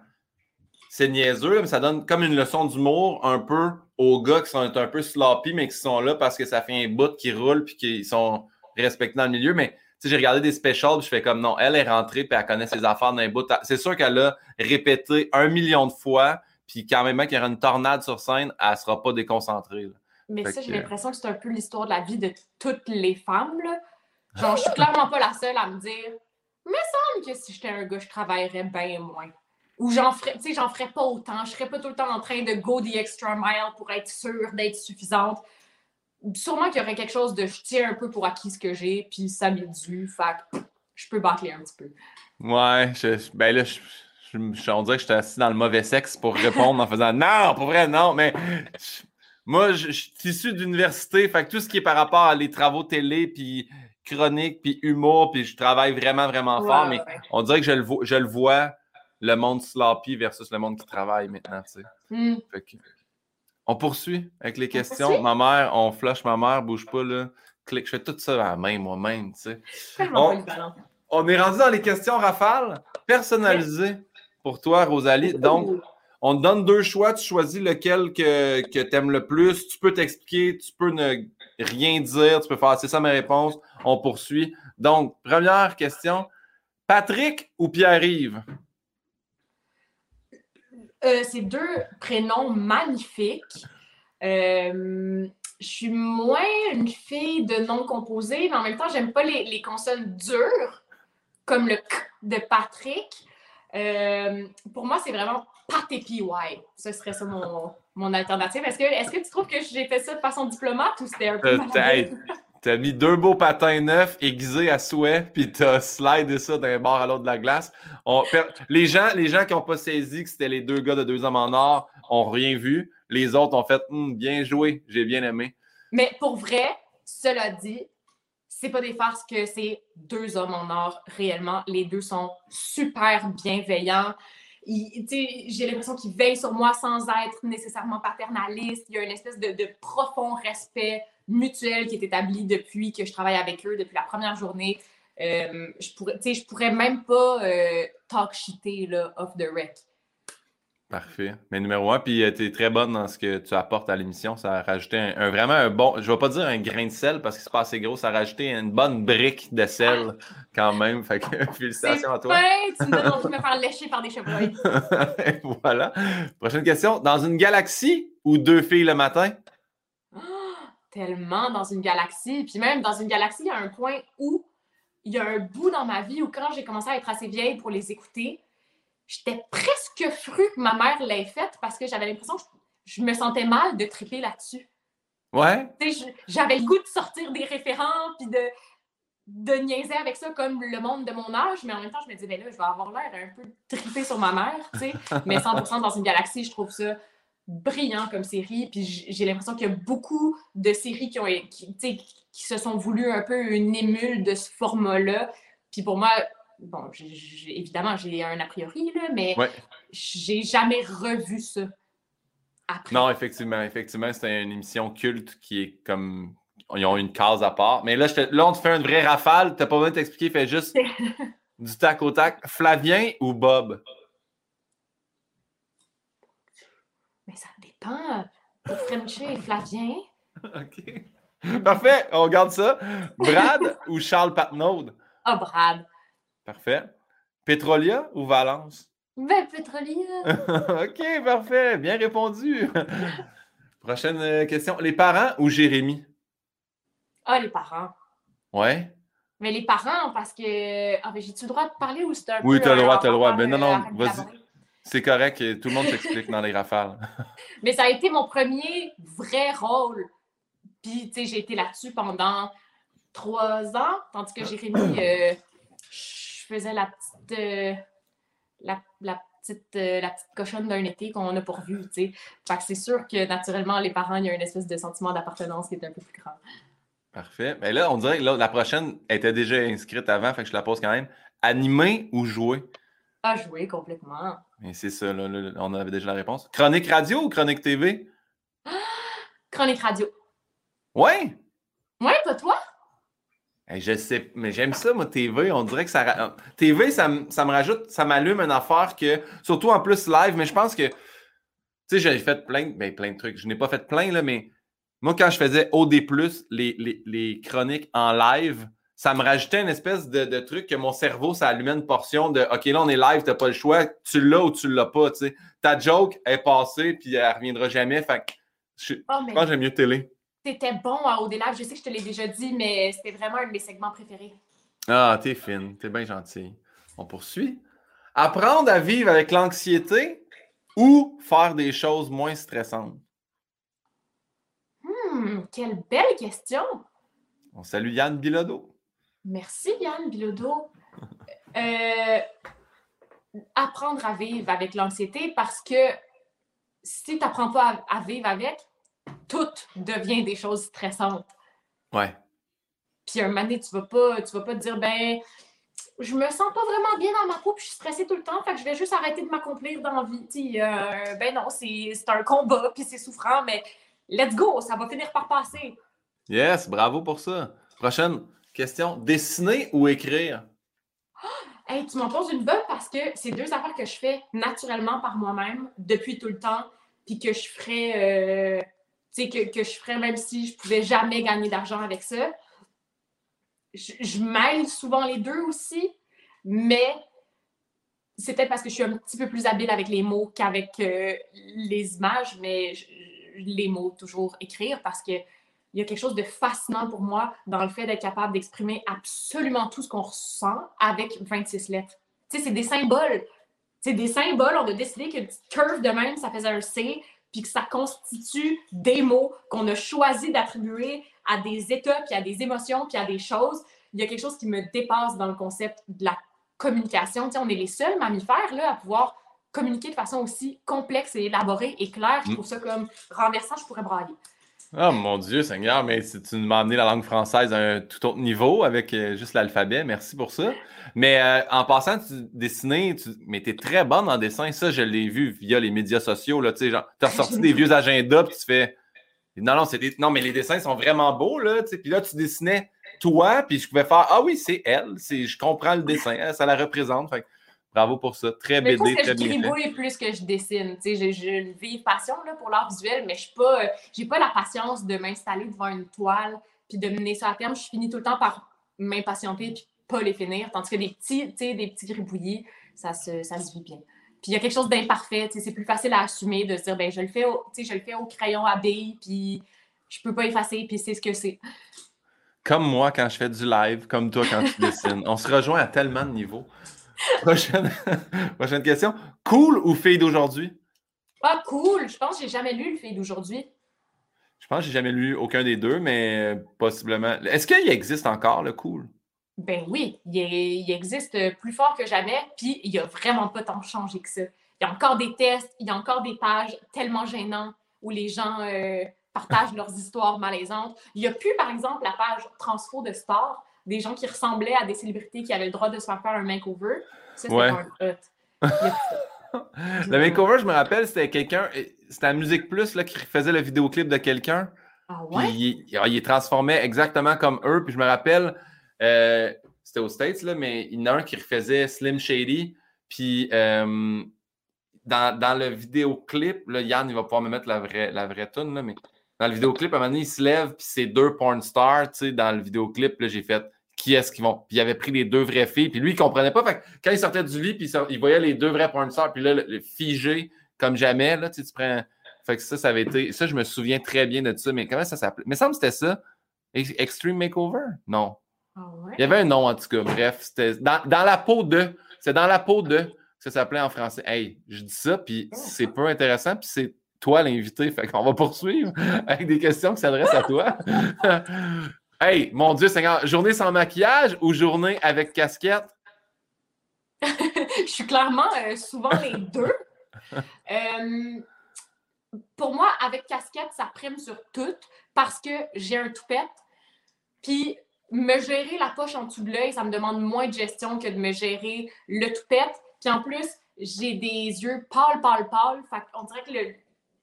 Speaker 1: c'est niaiseux, mais ça donne comme une leçon d'humour un peu aux gars qui sont un peu sloppy, mais qui sont là parce que ça fait un bout qui roule puis qu'ils sont respectée dans le milieu, mais j'ai regardé des specials, je fais comme non, elle est rentrée, puis elle connaît ses affaires d'un bout. C'est sûr qu'elle a répété un million de fois, puis quand même, qu'il y aura une tornade sur scène, elle ne sera pas déconcentrée.
Speaker 2: Mais ça, j'ai l'impression que c'est un peu l'histoire de la vie de toutes les femmes. Là. Genre, je suis clairement pas la seule à me dire, que si j'étais un gars, je travaillerais bien moins. Ou j'en ferais, j'en ferais pas autant. Je serais pas tout le temps en train de go the extra mile pour être sûre d'être suffisante. Sûrement qu'il y aurait quelque chose de je tiens un peu pour acquis ce que j'ai, puis ça m'est dû. Fait je peux bâcler un petit peu.
Speaker 1: Ouais, ben là, je, je, on dirait que j'étais assis dans le mauvais sexe pour répondre en faisant non, pour vrai, non, mais moi, je, suis issu d'université, fait que tout ce qui est par rapport à les travaux télé, puis chronique, puis humour, puis je travaille vraiment, vraiment fort, mais on dirait que je le, je le vois, le monde sloppy versus le monde qui travaille maintenant, tu sais. Hmm. on poursuit avec les questions. Ma mère, on flush ma mère, bouge pas, là. Clique, je fais tout ça à la main, moi-même, tu sais. On, est rendu dans les questions rafales personnalisées pour toi, Rosalie. Donc, on te donne deux choix, tu choisis lequel que, que tu aimes le plus. Tu peux t'expliquer, tu peux ne rien dire, tu peux faire c'est ça ma réponse. On poursuit. Donc, première question. Patrick ou Pierre-Yves?
Speaker 2: Euh, c'est deux prénoms magnifiques. Euh, je suis moins une fille de nom composé, mais en même temps, j'aime pas les, consonnes dures, comme le K de Patrick. Euh, pour moi, c'est vraiment Pat et PY. Ce serait ça mon, mon alternative. Est-ce que, est que tu trouves que j'ai fait ça de façon diplomate ou c'était un peu.
Speaker 1: T'as mis deux beaux patins neufs aiguisés à souhait, puis t'as slidé ça d'un bord à l'autre de la glace. les, gens, les gens qui n'ont pas saisi que c'était les deux gars de deux hommes en or ont rien vu. Les autres ont fait hum, bien joué, j'ai bien aimé.
Speaker 2: Mais pour vrai, cela dit, c'est pas des farces que c'est deux hommes en or réellement. Les deux sont super bienveillants. J'ai l'impression qu'ils veillent sur moi sans être nécessairement paternalistes. Il y a une espèce de, profond respect mutuelle qui est établie depuis que je travaille avec eux, depuis la première journée. Euh, je pourrais, pourrais même pas euh, talk shiter là, off the wreck.
Speaker 1: Parfait. Mais numéro un, puis euh, tu es très bonne dans ce que tu apportes à l'émission. Ça a rajouté un, vraiment un bon, je vais pas dire un grain de sel parce que c'est pas assez gros, ça a rajouté une bonne brique de sel quand même. Fait que <laughs> félicitations à toi.
Speaker 2: tu me donnes envie de me faire lécher par des chevreuils. <laughs>
Speaker 1: voilà. Prochaine question. Dans une galaxie ou deux filles le matin? <gasps>
Speaker 2: tellement dans une galaxie. Puis même dans une galaxie, il y a un point où il y a un bout dans ma vie où quand j'ai commencé à être assez vieille pour les écouter, j'étais presque fru que ma mère l'ait faite parce que j'avais l'impression que je, me sentais mal de triper là-dessus.
Speaker 1: Ouais.
Speaker 2: J'avais le goût de sortir des référents puis de, de niaiser avec ça comme le monde de mon âge, mais en même temps, je me disais, ben là, je vais avoir l'air un peu trippé sur ma mère, tu sais. Mais 100% dans une galaxie, je trouve ça brillant comme série. Puis j'ai l'impression qu'il y a beaucoup de séries qui, ont, qui, qui se sont voulues un peu une émule de ce format-là. Puis pour moi, bon, évidemment, j'ai un a priori, là, mais j'ai jamais revu ça.
Speaker 1: Après. Non, effectivement, effectivement, c'est une émission culte qui est comme. Ils ont une case à part. Mais là, je là on te fait une vraie rafale. T'as pas besoin de t'expliquer, fais juste du tac au tac. Flavien ou Bob?
Speaker 2: Mais ça dépend. Pour Frenchie et Flavien? <laughs>
Speaker 1: OK. Parfait, on regarde ça. Brad <laughs> ou Charles Patnaud?
Speaker 2: Ah, Brad.
Speaker 1: Parfait. Petrolia ou Valence?
Speaker 2: Ben, Petrolia. <laughs>
Speaker 1: OK, parfait. Bien répondu. <laughs> Prochaine euh, question. Les parents ou Jérémy?
Speaker 2: Ah, les parents.
Speaker 1: Ouais.
Speaker 2: Mais les parents, parce que. Ah, mais j'ai-tu le droit de parler ou c'est un
Speaker 1: oui, peu. Oui, as le droit, as le droit. Mais non, non, vas-y. C'est correct, tout le monde s'explique dans les rafales. <laughs>
Speaker 2: Mais ça a été mon premier vrai rôle. Puis, tu sais, j'ai été là-dessus pendant trois ans, tandis que Jérémy, euh, je <clears throat> faisais la petite, euh, la, petite, euh, la petite cochonne d'un été qu'on a pourvu, tu sais. Fait que c'est sûr que, naturellement, les parents, il y a une espèce de sentiment d'appartenance qui est un peu plus grand.
Speaker 1: Parfait. Mais là, on dirait que la prochaine était déjà inscrite avant, fait que je la pose quand même. Animer ou jouer?
Speaker 2: À jouer complètement.
Speaker 1: c'est ça, là, on avait déjà la réponse. Chronique radio ou chronique TV? <gasps>
Speaker 2: Chronique radio.
Speaker 1: Ouais?
Speaker 2: Ouais, pas toi?
Speaker 1: Je sais, mais j'aime ça, moi, TV. On dirait que ça. TV, ça, ça me rajoute, ça m'allume une affaire que. Surtout en plus live, mais je pense que. Tu sais, j'ai fait plein, ben, plein de trucs. Je n'ai pas fait plein, là, mais moi, quand je faisais OD, les, les, les chroniques en live, ça me rajoutait une espèce de, truc que mon cerveau, ça allumait une portion de OK, là, on est live, t'as pas le choix, tu l'as ou tu l'as pas. sais. Ta joke est passée, puis elle reviendra jamais. Fait que je, oh, pense que j'aime mieux télé.
Speaker 2: T'étais bon à Live, je sais que je te l'ai déjà dit, mais c'était vraiment un de mes segments préférés.
Speaker 1: Ah, t'es fine, t'es bien gentil. On poursuit. Apprendre à vivre avec l'anxiété ou faire des choses moins stressantes?
Speaker 2: Hmm, quelle belle question!
Speaker 1: On salue Yann Bilodeau.
Speaker 2: Merci Yann Bilodeau. Euh, apprendre à vivre avec l'anxiété parce que si tu n'apprends pas à, vivre avec, tout devient des choses stressantes.
Speaker 1: Ouais.
Speaker 2: Puis un moment donné, tu vas pas, tu vas pas te dire, ben, je me sens pas vraiment bien dans ma peau, puis je suis stressée tout le temps, fait que je vais juste arrêter de m'accomplir dans la vie. Euh, ben non, c'est un combat, puis c'est souffrant, mais let's go, ça va finir par passer.
Speaker 1: Yes, bravo pour ça. Prochaine question. Dessiner ou écrire?
Speaker 2: Hey, tu m'en poses une bonne parce que c'est deux affaires que je fais naturellement par moi-même depuis tout le temps, puis que je ferais, euh, que, que, je ferais même si je pouvais jamais gagner d'argent avec ça. Je, je, mêle souvent les deux aussi, mais c'est peut-être parce que je suis un petit peu plus habile avec les mots qu'avec euh, les images, mais les mots toujours écrire parce que il y a quelque chose de fascinant pour moi dans le fait d'être capable d'exprimer absolument tout ce qu'on ressent avec 26 lettres. Tu sais, c'est des symboles. C'est des symboles. On a décidé que curve de même, ça faisait un C, puis que ça constitue des mots qu'on a choisi d'attribuer à des états, puis à des émotions, puis à des choses. Il y a quelque chose qui me dépasse dans le concept de la communication. Tu sais, on est les seuls mammifères là, à pouvoir communiquer de façon aussi complexe et élaborée et claire. Je mm. trouve ça comme renversant, je pourrais brailler.
Speaker 1: Oh mon Dieu, Seigneur, mais tu m'as amené la langue française à un tout autre niveau avec euh, juste l'alphabet. Merci pour ça. Mais euh, en passant, tu dessinais, tu... mais es très bonne en dessin. Ça, je l'ai vu via les médias sociaux. Tu as ressorti des vieux agendas, puis tu fais. Non, non, des... non, mais les dessins sont vraiment beaux. Là, puis là, tu dessinais toi, puis je pouvais faire Ah oui, c'est elle. Je comprends le dessin. Hein, ça la représente. Bravo pour ça. Très BD,
Speaker 2: mais
Speaker 1: très
Speaker 2: bien. Je gribouille plus que je dessine. J'ai une vive passion là, pour l'art visuel, mais je n'ai pas, euh, pas la patience de m'installer devant une toile puis de mener ça à terme. Je finis tout le temps par m'impatienter puis pas les finir. Tandis que des petits, des petits gribouillis, ça se, ça se vit bien. Puis il y a quelque chose d'imparfait. C'est plus facile à assumer de se dire ben, je, le fais au, je le fais au crayon à billes, puis je peux pas effacer, puis c'est ce que c'est.
Speaker 1: Comme moi quand je fais du live, comme toi quand tu dessines. On se rejoint à tellement de niveaux. <laughs> Prochaine... <laughs> Prochaine question. Cool ou fille d'aujourd'hui?
Speaker 2: Ah, cool. Je pense que j'ai jamais lu le fille d'aujourd'hui.
Speaker 1: Je pense que j'ai jamais lu aucun des deux, mais possiblement. Est-ce qu'il existe encore le cool?
Speaker 2: Ben oui, il, existe plus fort que jamais, puis il n'y a vraiment pas tant changé que ça. Il y a encore des tests, il y a encore des pages tellement gênantes où les gens euh, partagent leurs histoires malaisantes. Il n'y a plus, par exemple, la page transfo de sport des gens qui ressemblaient à des célébrités qui avaient le droit de se faire faire un makeover. Ça, c'était un
Speaker 1: le makeover, je me rappelle, c'était quelqu'un, c'était la Musique Plus là, qui faisait le vidéoclip de quelqu'un.
Speaker 2: Ah ouais?
Speaker 1: il, il, transformait exactement comme eux. Puis je me rappelle, euh, c'était aux States, là, mais il y en a un qui refaisait Slim Shady. Puis euh, dans, dans, le vidéoclip, là, Yann, il va pouvoir me mettre la vraie, la vraie tune, là, mais dans le vidéoclip, à un moment donné, il se lève, puis c'est deux porn stars, tu sais, dans le vidéoclip, là, j'ai fait qui est-ce qu'ils vont. Puis il avait pris les deux vraies filles, puis lui, il comprenait pas. Fait quand il sortait du lit, puis il voyait les deux vrais porn stars, puis là, le, figé comme jamais, là, tu, sais, tu prends. Fait que ça, ça avait été. Ça, je me souviens très bien de ça, mais comment ça s'appelait? Mais ça me semble que c'était ça. Extreme Makeover? Non.
Speaker 2: Ah
Speaker 1: il y avait un nom, en tout cas. Bref, c'était dans, dans, la peau de. C'est dans la peau de. Ça s'appelait en français. Hey, je dis ça, puis c'est pas intéressant, puis c'est toi l'invité. Fait qu'on va poursuivre avec des questions qui s'adressent à toi. <laughs> hey, mon Dieu Seigneur, journée sans maquillage ou journée avec casquette? <laughs>
Speaker 2: Je suis clairement euh, souvent les <laughs> deux. Euh, pour moi, avec casquette, ça prime sur tout parce que j'ai un toupette. Puis me gérer la poche en dessous de l'œil, ça me demande moins de gestion que de me gérer le toupette. Puis en plus, j'ai des yeux pâles, pâles, pâles. Fait on dirait que le,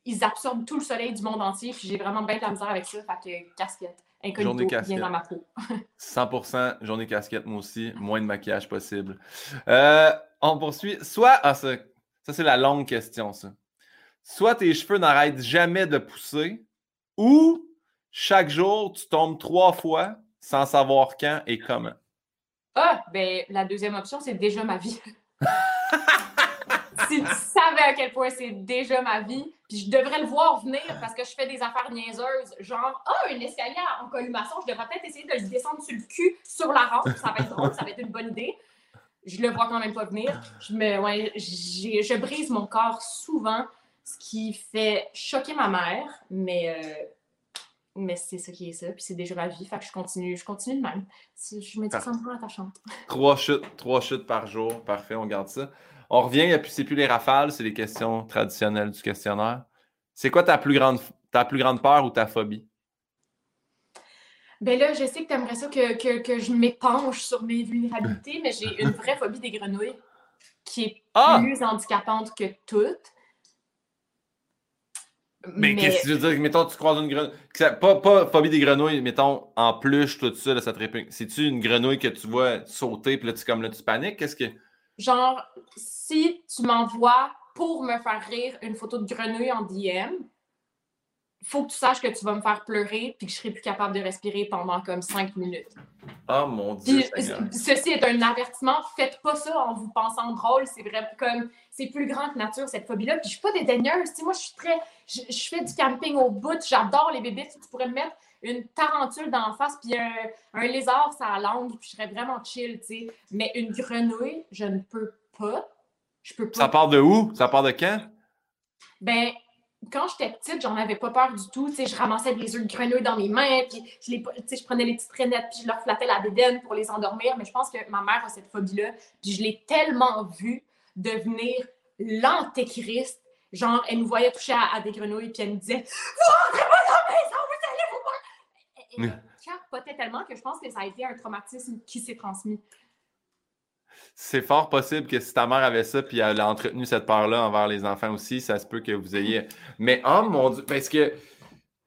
Speaker 2: ils absorbent tout le soleil du monde entier, puis j'ai vraiment bien de la misère avec ça. Fait que casquette, incognito, bien dans ma peau. <laughs>
Speaker 1: 100% journée casquette, moi aussi. Moins de maquillage possible. Euh, on poursuit. Soit, ah, ça, ça c'est la longue question, ça. Soit tes cheveux n'arrêtent jamais de pousser, ou chaque jour, tu tombes trois fois sans savoir quand et comment.
Speaker 2: Ah, ben la deuxième option, c'est déjà ma vie. <laughs> si tu savais à quel point c'est déjà ma vie, puis je devrais le voir venir parce que je fais des affaires niaiseuses, genre, ah, un escalier en columaçon, je devrais peut-être essayer de le descendre sur le cul sur la rampe, ça va être drôle, ça va être une bonne idée. Je le vois quand même pas venir. Je, me, ouais, je brise mon corps souvent, ce qui fait choquer ma mère, mais euh, mais c'est ça qui est ça, puis c'est déjà ma vie, fait que je continue, je continue de même. Je me dis ça me rend attachante.
Speaker 1: Trois chutes, trois chutes par jour, parfait, on garde ça. On revient, c'est plus les rafales, c'est les questions traditionnelles du questionnaire. C'est quoi ta plus grande, ta plus grande peur ou ta phobie?
Speaker 2: Ben là, je sais que tu aimerais ça que, que, je m'épanche sur mes vulnérabilités, mais j'ai une vraie phobie des grenouilles qui est ah! plus handicapante que toutes.
Speaker 1: Mais, qu'est-ce que tu veux dire? Mettons, tu croises une grenouille. Pas, pas phobie des grenouilles, mettons, en plus, tout ça, là, ça te répugne. C'est-tu une grenouille que tu vois sauter, puis là, tu, comme là, tu paniques? Qu'est-ce que.
Speaker 2: Genre, si tu m'envoies pour me faire rire une photo de grenouille en DM, faut que tu saches que tu vas me faire pleurer puis que je serai plus capable de respirer pendant comme cinq minutes.
Speaker 1: Oh mon Dieu.
Speaker 2: ceci est un avertissement. Faites pas ça en vous pensant drôle. C'est vraiment comme c'est plus grand que nature cette phobie-là. Puis je suis pas dédaigneuse. moi, je suis très. Je, fais du camping au bout. J'adore les bébés. Tu pourrais me mettre une tarentule d'en face puis un, un lézard ça langue puis je serais vraiment chill, tu sais. Mais une grenouille, je ne peux pas. Je peux pas.
Speaker 1: Ça part de où? Ça part de quand?
Speaker 2: Ben, quand j'étais petite, j'en avais pas peur du tout. je ramassais des œufs de grenouille dans mes mains, puis je, les, je prenais les petites traînettes, puis je leur flattais la bédaine pour les endormir. Mais je pense que ma mère a cette phobie-là. Puis je l'ai tellement vue devenir l'antéchrist. Genre, elle nous voyait toucher à, des grenouilles, puis elle nous disait Vous rentrez pas dans la maison, Elle, capotait tellement que je pense que ça a été un traumatisme qui s'est transmis
Speaker 1: c'est fort possible que si ta mère avait ça puis elle a entretenu cette peur-là envers les enfants aussi, ça se peut que vous ayez. Mais oh mon Dieu, parce que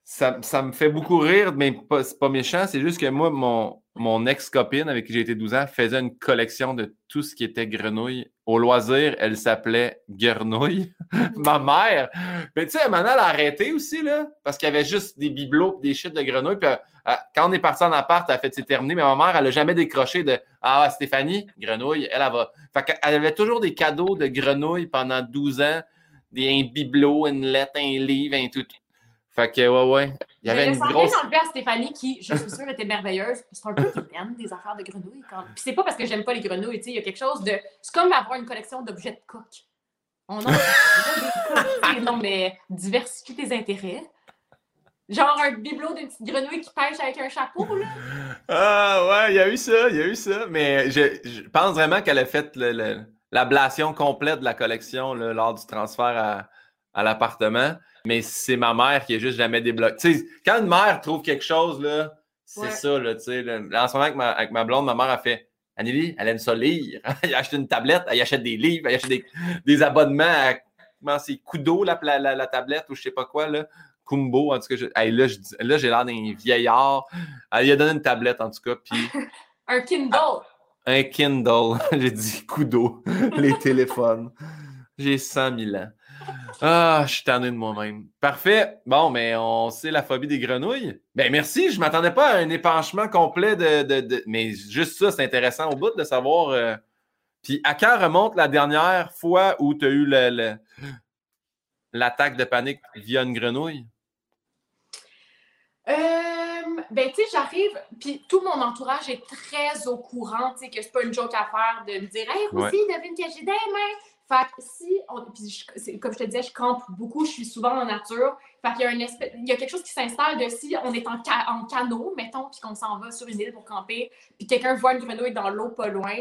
Speaker 1: ça, me fait beaucoup rire, mais c'est pas méchant, c'est juste que moi, mon, ex-copine avec qui j'ai été 12 ans faisait une collection de tout ce qui était grenouille. Au loisir, elle s'appelait Grenouille. <laughs> Ma mère. Mais tu sais, maintenant, elle a arrêté aussi, là, parce qu'il y avait juste des bibelots des shit de grenouille. Puis quand on est parti en appart, elle a fait c'est terminé, mais ma mère, elle n'a jamais décroché de Ah, Stéphanie, grenouille, elle, elle va. Fait elle avait toujours des cadeaux de grenouille pendant 12 ans, des, un bibelot, une lettre, un livre, un tout. Fait que, ouais, ouais.
Speaker 2: Il y avait une grosse. enlever à Stéphanie qui, je suis sûre, était merveilleuse. C'est un peu qui des affaires de grenouilles. Quand... Puis c'est pas parce que j'aime pas les grenouilles, tu sais, il y a quelque chose de. C'est comme avoir une collection d'objets de coq. On a <laughs> des non, mais diversifier tes intérêts. Genre un bibelot d'une petite grenouille qui pêche avec un chapeau, là.
Speaker 1: Ah ouais, il y a eu ça, il y a eu ça. Mais je, pense vraiment qu'elle a fait l'ablation complète de la collection lors du transfert à, à l'appartement. Mais c'est ma mère qui est juste jamais débloqué. Tu sais, quand une mère trouve quelque chose, là, c'est ça, là, tu sais. En ce moment, avec ma, avec ma blonde, ma mère a fait Anneli, elle aime ça lire. <laughs> elle a acheté une tablette, elle achète des livres, elle achète des, des abonnements à comment c'est Kudo, la, la, la, tablette, ou je sais pas quoi, là. Kumbo, en tout cas. Je, là, j'ai l'air d'un vieillard. Elle lui a donné une tablette, en tout cas. Puis, <laughs>
Speaker 2: un Kindle.
Speaker 1: un Kindle. <laughs> j'ai dit Kudo, les téléphones. J'ai 100 000 ans. Ah, je suis tanné de moi-même. Parfait. Bon, mais on sait la phobie des grenouilles. Ben merci, je ne m'attendais pas à un épanchement complet de. Mais juste ça, c'est intéressant au bout de savoir. Euh, puis à quand remonte la dernière fois où tu as eu l'attaque de panique via une grenouille?
Speaker 2: Euh, ben, tu sais, j'arrive, puis tout mon entourage est très au courant, tu sais, que c'est pas une joke à faire de me dire Hey, aussi, devine que j'ai des mains. Fait si, puis comme je te disais, je campe beaucoup, je suis souvent en nature. Fait qu'il y a, un il y a quelque chose qui s'installe de si on est en, en canot, mettons, puis qu'on s'en va sur une île pour camper, puis quelqu'un voit une grenouille dans l'eau pas loin,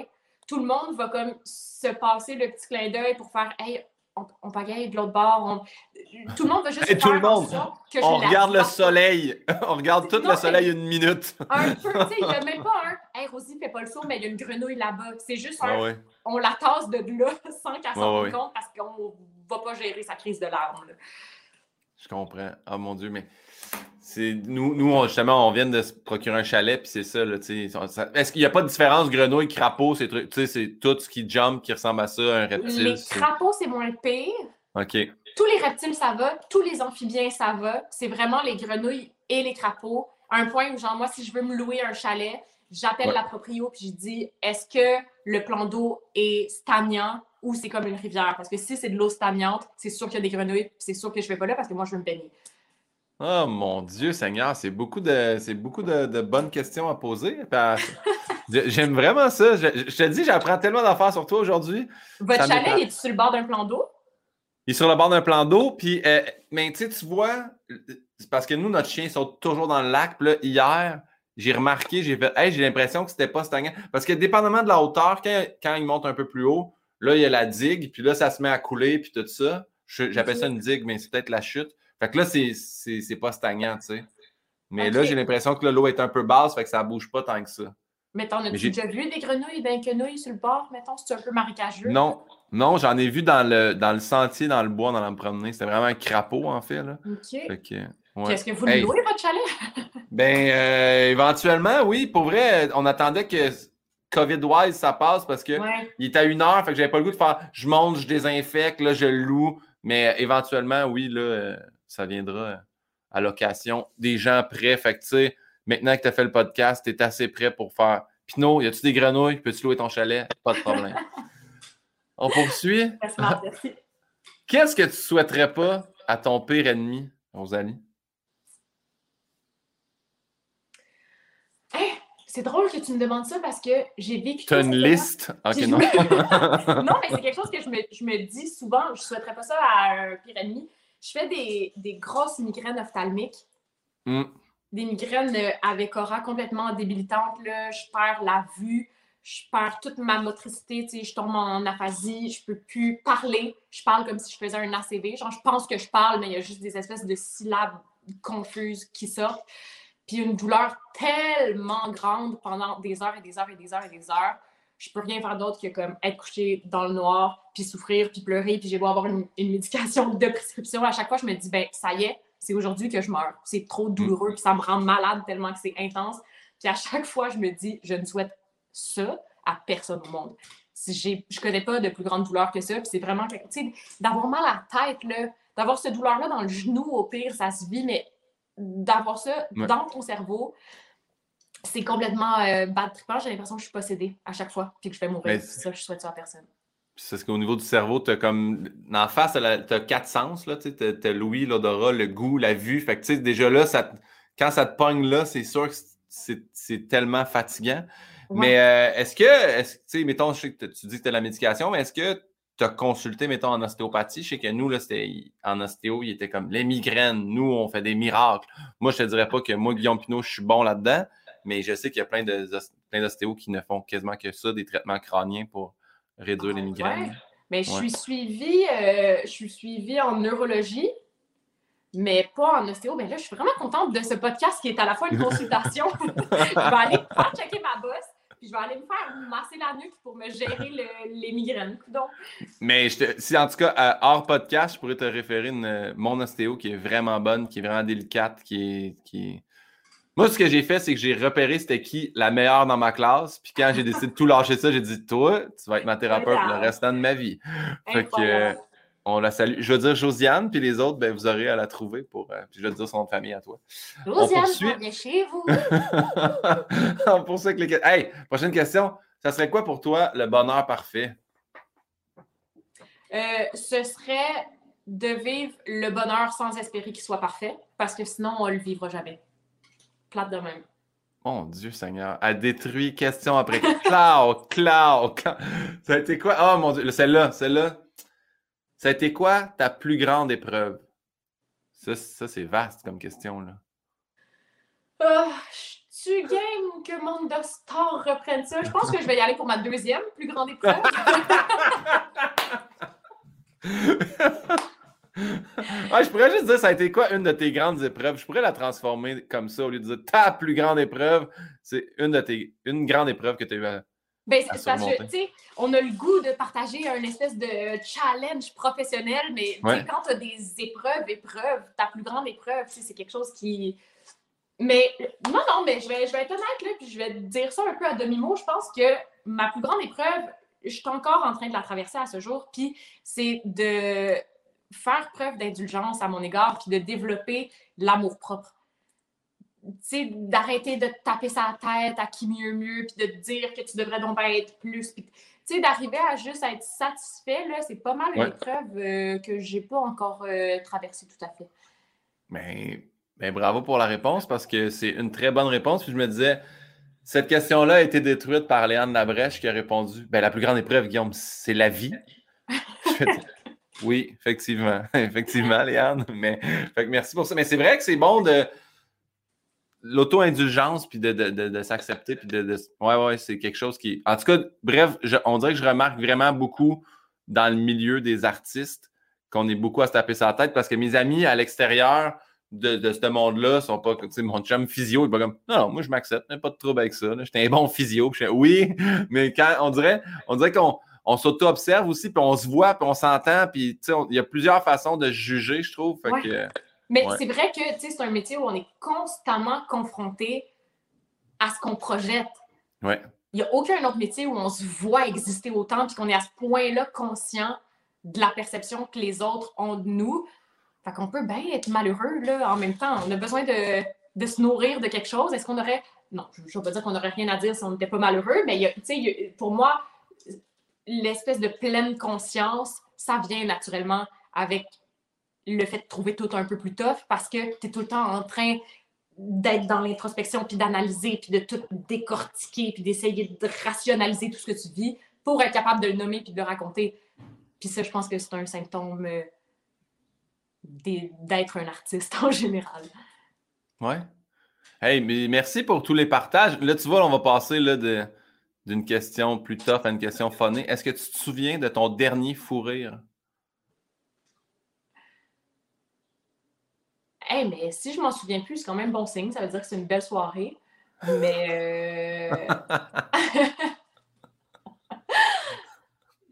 Speaker 2: tout le monde va comme se passer le petit clin d'œil pour faire Hey, on, on pagaille de l'autre bord. Tout le monde va juste.
Speaker 1: Et tout le monde. on regarde le soleil. <laughs> on regarde tout le soleil une minute.
Speaker 2: un peu, tu sais, il n'y a <laughs> même pas un. Hey, Rosie, fais pas le saut, mais il y a une grenouille là-bas. C'est juste un. On la tasse de là <laughs> sans qu'elle s'en rende compte parce qu'on ne va pas gérer sa crise de larmes.
Speaker 1: Je comprends. Ah mon Dieu, mais. Nous, nous justement, on vient de se procurer un chalet, puis c'est ça. Là, est-ce qu'il n'y a pas de différence grenouille, crapaud, c'est, c'est tout ce qui jump qui ressemble à ça, un reptile?
Speaker 2: Les crapauds, c'est moins pire.
Speaker 1: OK.
Speaker 2: Tous les reptiles, ça va. Tous les amphibiens, ça va. C'est vraiment les grenouilles et les crapauds. À un point où, genre, moi, si je veux me louer un chalet, j'appelle la proprio puis je dis est-ce que le plan d'eau est stagnant ou c'est comme une rivière? Parce que si c'est de l'eau stagnante, c'est sûr qu'il y a des grenouilles, c'est sûr que je ne vais pas là parce que moi, je veux me baigner.
Speaker 1: Oh mon Dieu Seigneur, c'est beaucoup de c'est beaucoup de, bonnes questions à poser. <laughs> J'aime vraiment ça. Je, te dis, j'apprends tellement d'affaires sur toi aujourd'hui.
Speaker 2: Votre chalet, est sur le bord d'un plan d'eau?
Speaker 1: Il est sur le bord d'un plan d'eau, puis euh, mais tu vois, parce que nous, notre chien sont toujours dans le lac. Puis là, hier, j'ai remarqué, j'ai fait Hey, j'ai l'impression que c'était pas stagnant. Parce que dépendamment de la hauteur, quand, quand il monte un peu plus haut, là, il y a la digue, puis là, ça se met à couler, puis tout ça. J'appelle ça une digue, mais c'est peut-être la chute. Fait que là, c'est pas stagnant, tu sais. Mais là, j'ai l'impression que l'eau est un peu basse, fait que ça bouge pas tant que ça.
Speaker 2: Mais t'en as-tu déjà vu des grenouilles d'un quenouilles sur le bord, mettons, c'est un peu marécageux?
Speaker 1: Non, non, j'en ai vu dans le, dans le sentier, dans le bois, dans la promenade. C'était vraiment un crapaud, en fait. Là.
Speaker 2: OK. Est-ce que vous louez votre chalet? <laughs>
Speaker 1: ben, euh, éventuellement, oui. Pour vrai, on attendait que COVID-wise, ça passe parce que il était à une heure, fait que j'avais pas le goût de faire je monte, je désinfecte, là, je loue. Mais éventuellement, oui, là, euh, ça viendra à location. Des gens prêts. Fait que, tu sais, maintenant que tu as fait le podcast, tu es assez prêt pour faire Pinot, y a-tu des grenouilles? Peux-tu louer ton chalet? Pas de problème. <laughs> On poursuit. <laughs> Qu'est-ce que tu souhaiterais pas à ton pire ennemi, Rosalie?
Speaker 2: c'est drôle que tu me demandes ça parce que j'ai vécu.
Speaker 1: Tu as une liste? Ok, non. <laughs>
Speaker 2: non, mais c'est quelque chose que je me, je me, dis souvent. Je souhaiterais pas ça à un pire ennemi je fais des, grosses migraines ophtalmiques.
Speaker 1: Mm.
Speaker 2: Des migraines euh, avec aura complètement débilitantes. Je perds la vue, je perds toute ma motricité, je tombe en aphasie, je peux plus parler. Je parle comme si je faisais un ACV. Genre, je pense que je parle, mais il y a juste des espèces de syllabes confuses qui sortent. Puis une douleur tellement grande pendant des heures et des heures et des heures et des heures je peux rien faire d'autre que comme être couché dans le noir, puis souffrir, puis pleurer, puis j'ai beau avoir une, médication de prescription. À chaque fois, je me dis, ben ça y est, c'est aujourd'hui que je meurs. C'est trop mm. douloureux, puis ça me rend malade tellement que c'est intense. Puis à chaque fois, je me dis, je ne souhaite ça à personne au monde. Si je connais pas de plus grande douleur que ça, puis c'est vraiment, tu sais, d'avoir mal à la tête, là, d'avoir cette douleur-là dans le genou, au pire, ça se vit, mais d'avoir ça dans ton cerveau, c'est complètement euh, bad trippant. J'ai l'impression que je suis possédée à chaque fois, puis que je vais mourir. C'est ça, je souhaite ça à personne.
Speaker 1: C'est qu'au niveau du cerveau, tu as comme. En face, tu as, quatre sens. Tu as, l'ouïe, l'odorat, le goût, la vue. Fait que tu sais, déjà là, ça, quand ça te pogne là, c'est sûr que c'est tellement fatigant. Mais euh, est-ce que, est tu sais, mettons, je sais que tu dis que tu as la médication, mais est-ce que tu as consulté, mettons, en ostéopathie? Je sais que nous, là, c'était en ostéo, il était comme les migraines. Nous, on fait des miracles. Moi, je te dirais pas que moi, Guillaume Pinot, je suis bon là-dedans mais je sais qu'il y a plein d'ostéos qui ne font quasiment que ça, des traitements crâniens pour réduire les ah, migraines.
Speaker 2: Mais je suis suivie, euh, je suis suivie en neurologie, mais pas en ostéo. Mais là, je suis vraiment contente de ce podcast qui est à la fois une consultation. <laughs> je vais aller faire checker ma bosse, puis je vais aller me faire masser la nuque pour me gérer les migraines. Donc...
Speaker 1: Mais si en tout cas, hors podcast, je pourrais te référer une, mon ostéo qui est vraiment bonne, qui est vraiment délicate, qui est, qui est moi, ce que j'ai fait, c'est que j'ai repéré c'était qui la meilleure dans ma classe. Puis quand j'ai décidé de tout lâcher ça, j'ai dit Toi, tu vas être ma thérapeute le restant de ma vie. Fait que, euh, on la salue. Je veux dire Josiane, puis les autres, ben, vous aurez à la trouver pour. Euh, puis je vais dire son nom de famille à toi.
Speaker 2: Josiane, viens chez vous. <laughs>
Speaker 1: pour ça que les... Hey, prochaine question. Ça serait quoi pour toi le bonheur parfait?
Speaker 2: Euh, ce serait de vivre le bonheur sans espérer qu'il soit parfait, parce que sinon, on ne le vivra jamais plate de même.
Speaker 1: Mon Dieu Seigneur, elle détruit question après <laughs> cloud, cloud, Ça a été quoi? Oh mon Dieu, celle-là, celle-là. Ça a été quoi ta plus grande épreuve? Ça, ça c'est vaste comme question, là.
Speaker 2: Oh, tu game que Monde de Star reprenne ça? Je pense que je vais y aller pour ma deuxième plus grande épreuve. <laughs> <laughs>
Speaker 1: je pourrais juste dire, ça a été quoi une de tes grandes épreuves? Je pourrais la transformer comme ça au lieu de dire ta plus grande épreuve. C'est une de tes une grande épreuve que tu as eu à.
Speaker 2: Ben, c'est parce que, tu sais, on a le goût de partager un espèce de challenge professionnel, mais quand tu as des épreuves, épreuves, ta plus grande épreuve, c'est quelque chose qui. Mais non, non, mais je vais, je vais être honnête, là, puis je vais dire ça un peu à demi-mot. Je pense que ma plus grande épreuve, je suis encore en train de la traverser à ce jour, puis c'est de faire preuve d'indulgence à mon égard puis de développer l'amour-propre. d'arrêter de taper sa tête à qui mieux mieux, puis de te dire que tu devrais donc être plus. Puis, tu sais, d'arriver à juste être satisfait, là, c'est pas mal une épreuve euh, que j'ai pas encore euh, traversée tout à fait.
Speaker 1: Mais, mais, bravo pour la réponse, parce que c'est une très bonne réponse. Puis je me disais, cette question-là a été détruite par Léane Labrèche qui a répondu ben, La plus grande épreuve, Guillaume, c'est la vie. <laughs> oui, effectivement. <laughs> effectivement, Léane. Mais merci pour ça. Mais c'est vrai que c'est bon de l'auto-indulgence, puis de, s'accepter, puis de, c'est quelque chose qui. En tout cas, bref, on dirait que je remarque vraiment beaucoup dans le milieu des artistes qu'on est beaucoup à se taper sa tête parce que mes amis à l'extérieur de, ce monde-là sont pas. Tu sais, mon chum physio, il va comme Non, non, moi je m'accepte, pas de trouble avec ça. J'étais un bon physio. oui, mais quand on dirait, on dirait qu'on on s'auto-observe aussi, puis on se voit, puis on s'entend, puis il y a plusieurs façons de juger, je trouve. Fait que,
Speaker 2: mais c'est vrai que c'est un métier où on est constamment confronté à ce qu'on projette.
Speaker 1: Ouais.
Speaker 2: Il n'y a aucun autre métier où on se voit exister autant puis qu'on est à ce point-là conscient de la perception que les autres ont de nous. Fait qu'on peut bien être malheureux là, en même temps. On a besoin de, de se nourrir de quelque chose. Est-ce qu'on aurait. Non, je ne veux pas dire qu'on n'aurait rien à dire si on n'était pas malheureux, mais y a, pour moi, l'espèce de pleine conscience, ça vient naturellement avec le fait de trouver tout un peu plus tough parce que tu es tout le temps en train d'être dans l'introspection, puis d'analyser, puis de tout décortiquer, puis d'essayer de rationaliser tout ce que tu vis pour être capable de le nommer, puis de le raconter. Puis ça, je pense que c'est un symptôme euh, d'être un artiste <laughs> en général.
Speaker 1: Ouais. Hey, mais merci pour tous les partages. Là, tu vois, on va passer là, d'une question plus tough à une question funnée. Est-ce que tu te souviens de ton dernier fou rire?
Speaker 2: Hey, mais si je m'en souviens plus, c'est quand même bon signe. Ça veut dire que c'est une belle soirée. Mais. Euh... <laughs>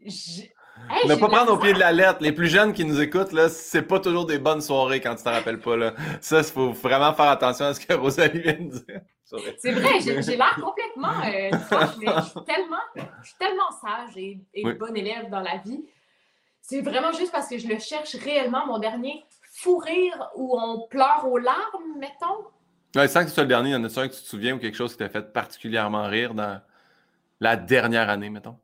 Speaker 2: <laughs>
Speaker 1: ne pas prendre au pied de la lettre. Les plus jeunes qui nous écoutent, là, c'est pas toujours des bonnes soirées quand tu t'en rappelles pas. Là. Ça, il faut vraiment faire attention à ce que <laughs> Rosalie vient de dire.
Speaker 2: C'est vrai, j'ai l'air complètement. Euh, je, suis tellement, je suis tellement sage et, et bonne élève dans la vie. C'est vraiment juste parce que je le cherche réellement, mon dernier fou rire où on pleure aux larmes, mettons?
Speaker 1: Ouais, sans que ce soit le dernier, il y en a un que tu te souviens ou quelque chose qui t'a fait particulièrement rire dans la dernière année, mettons?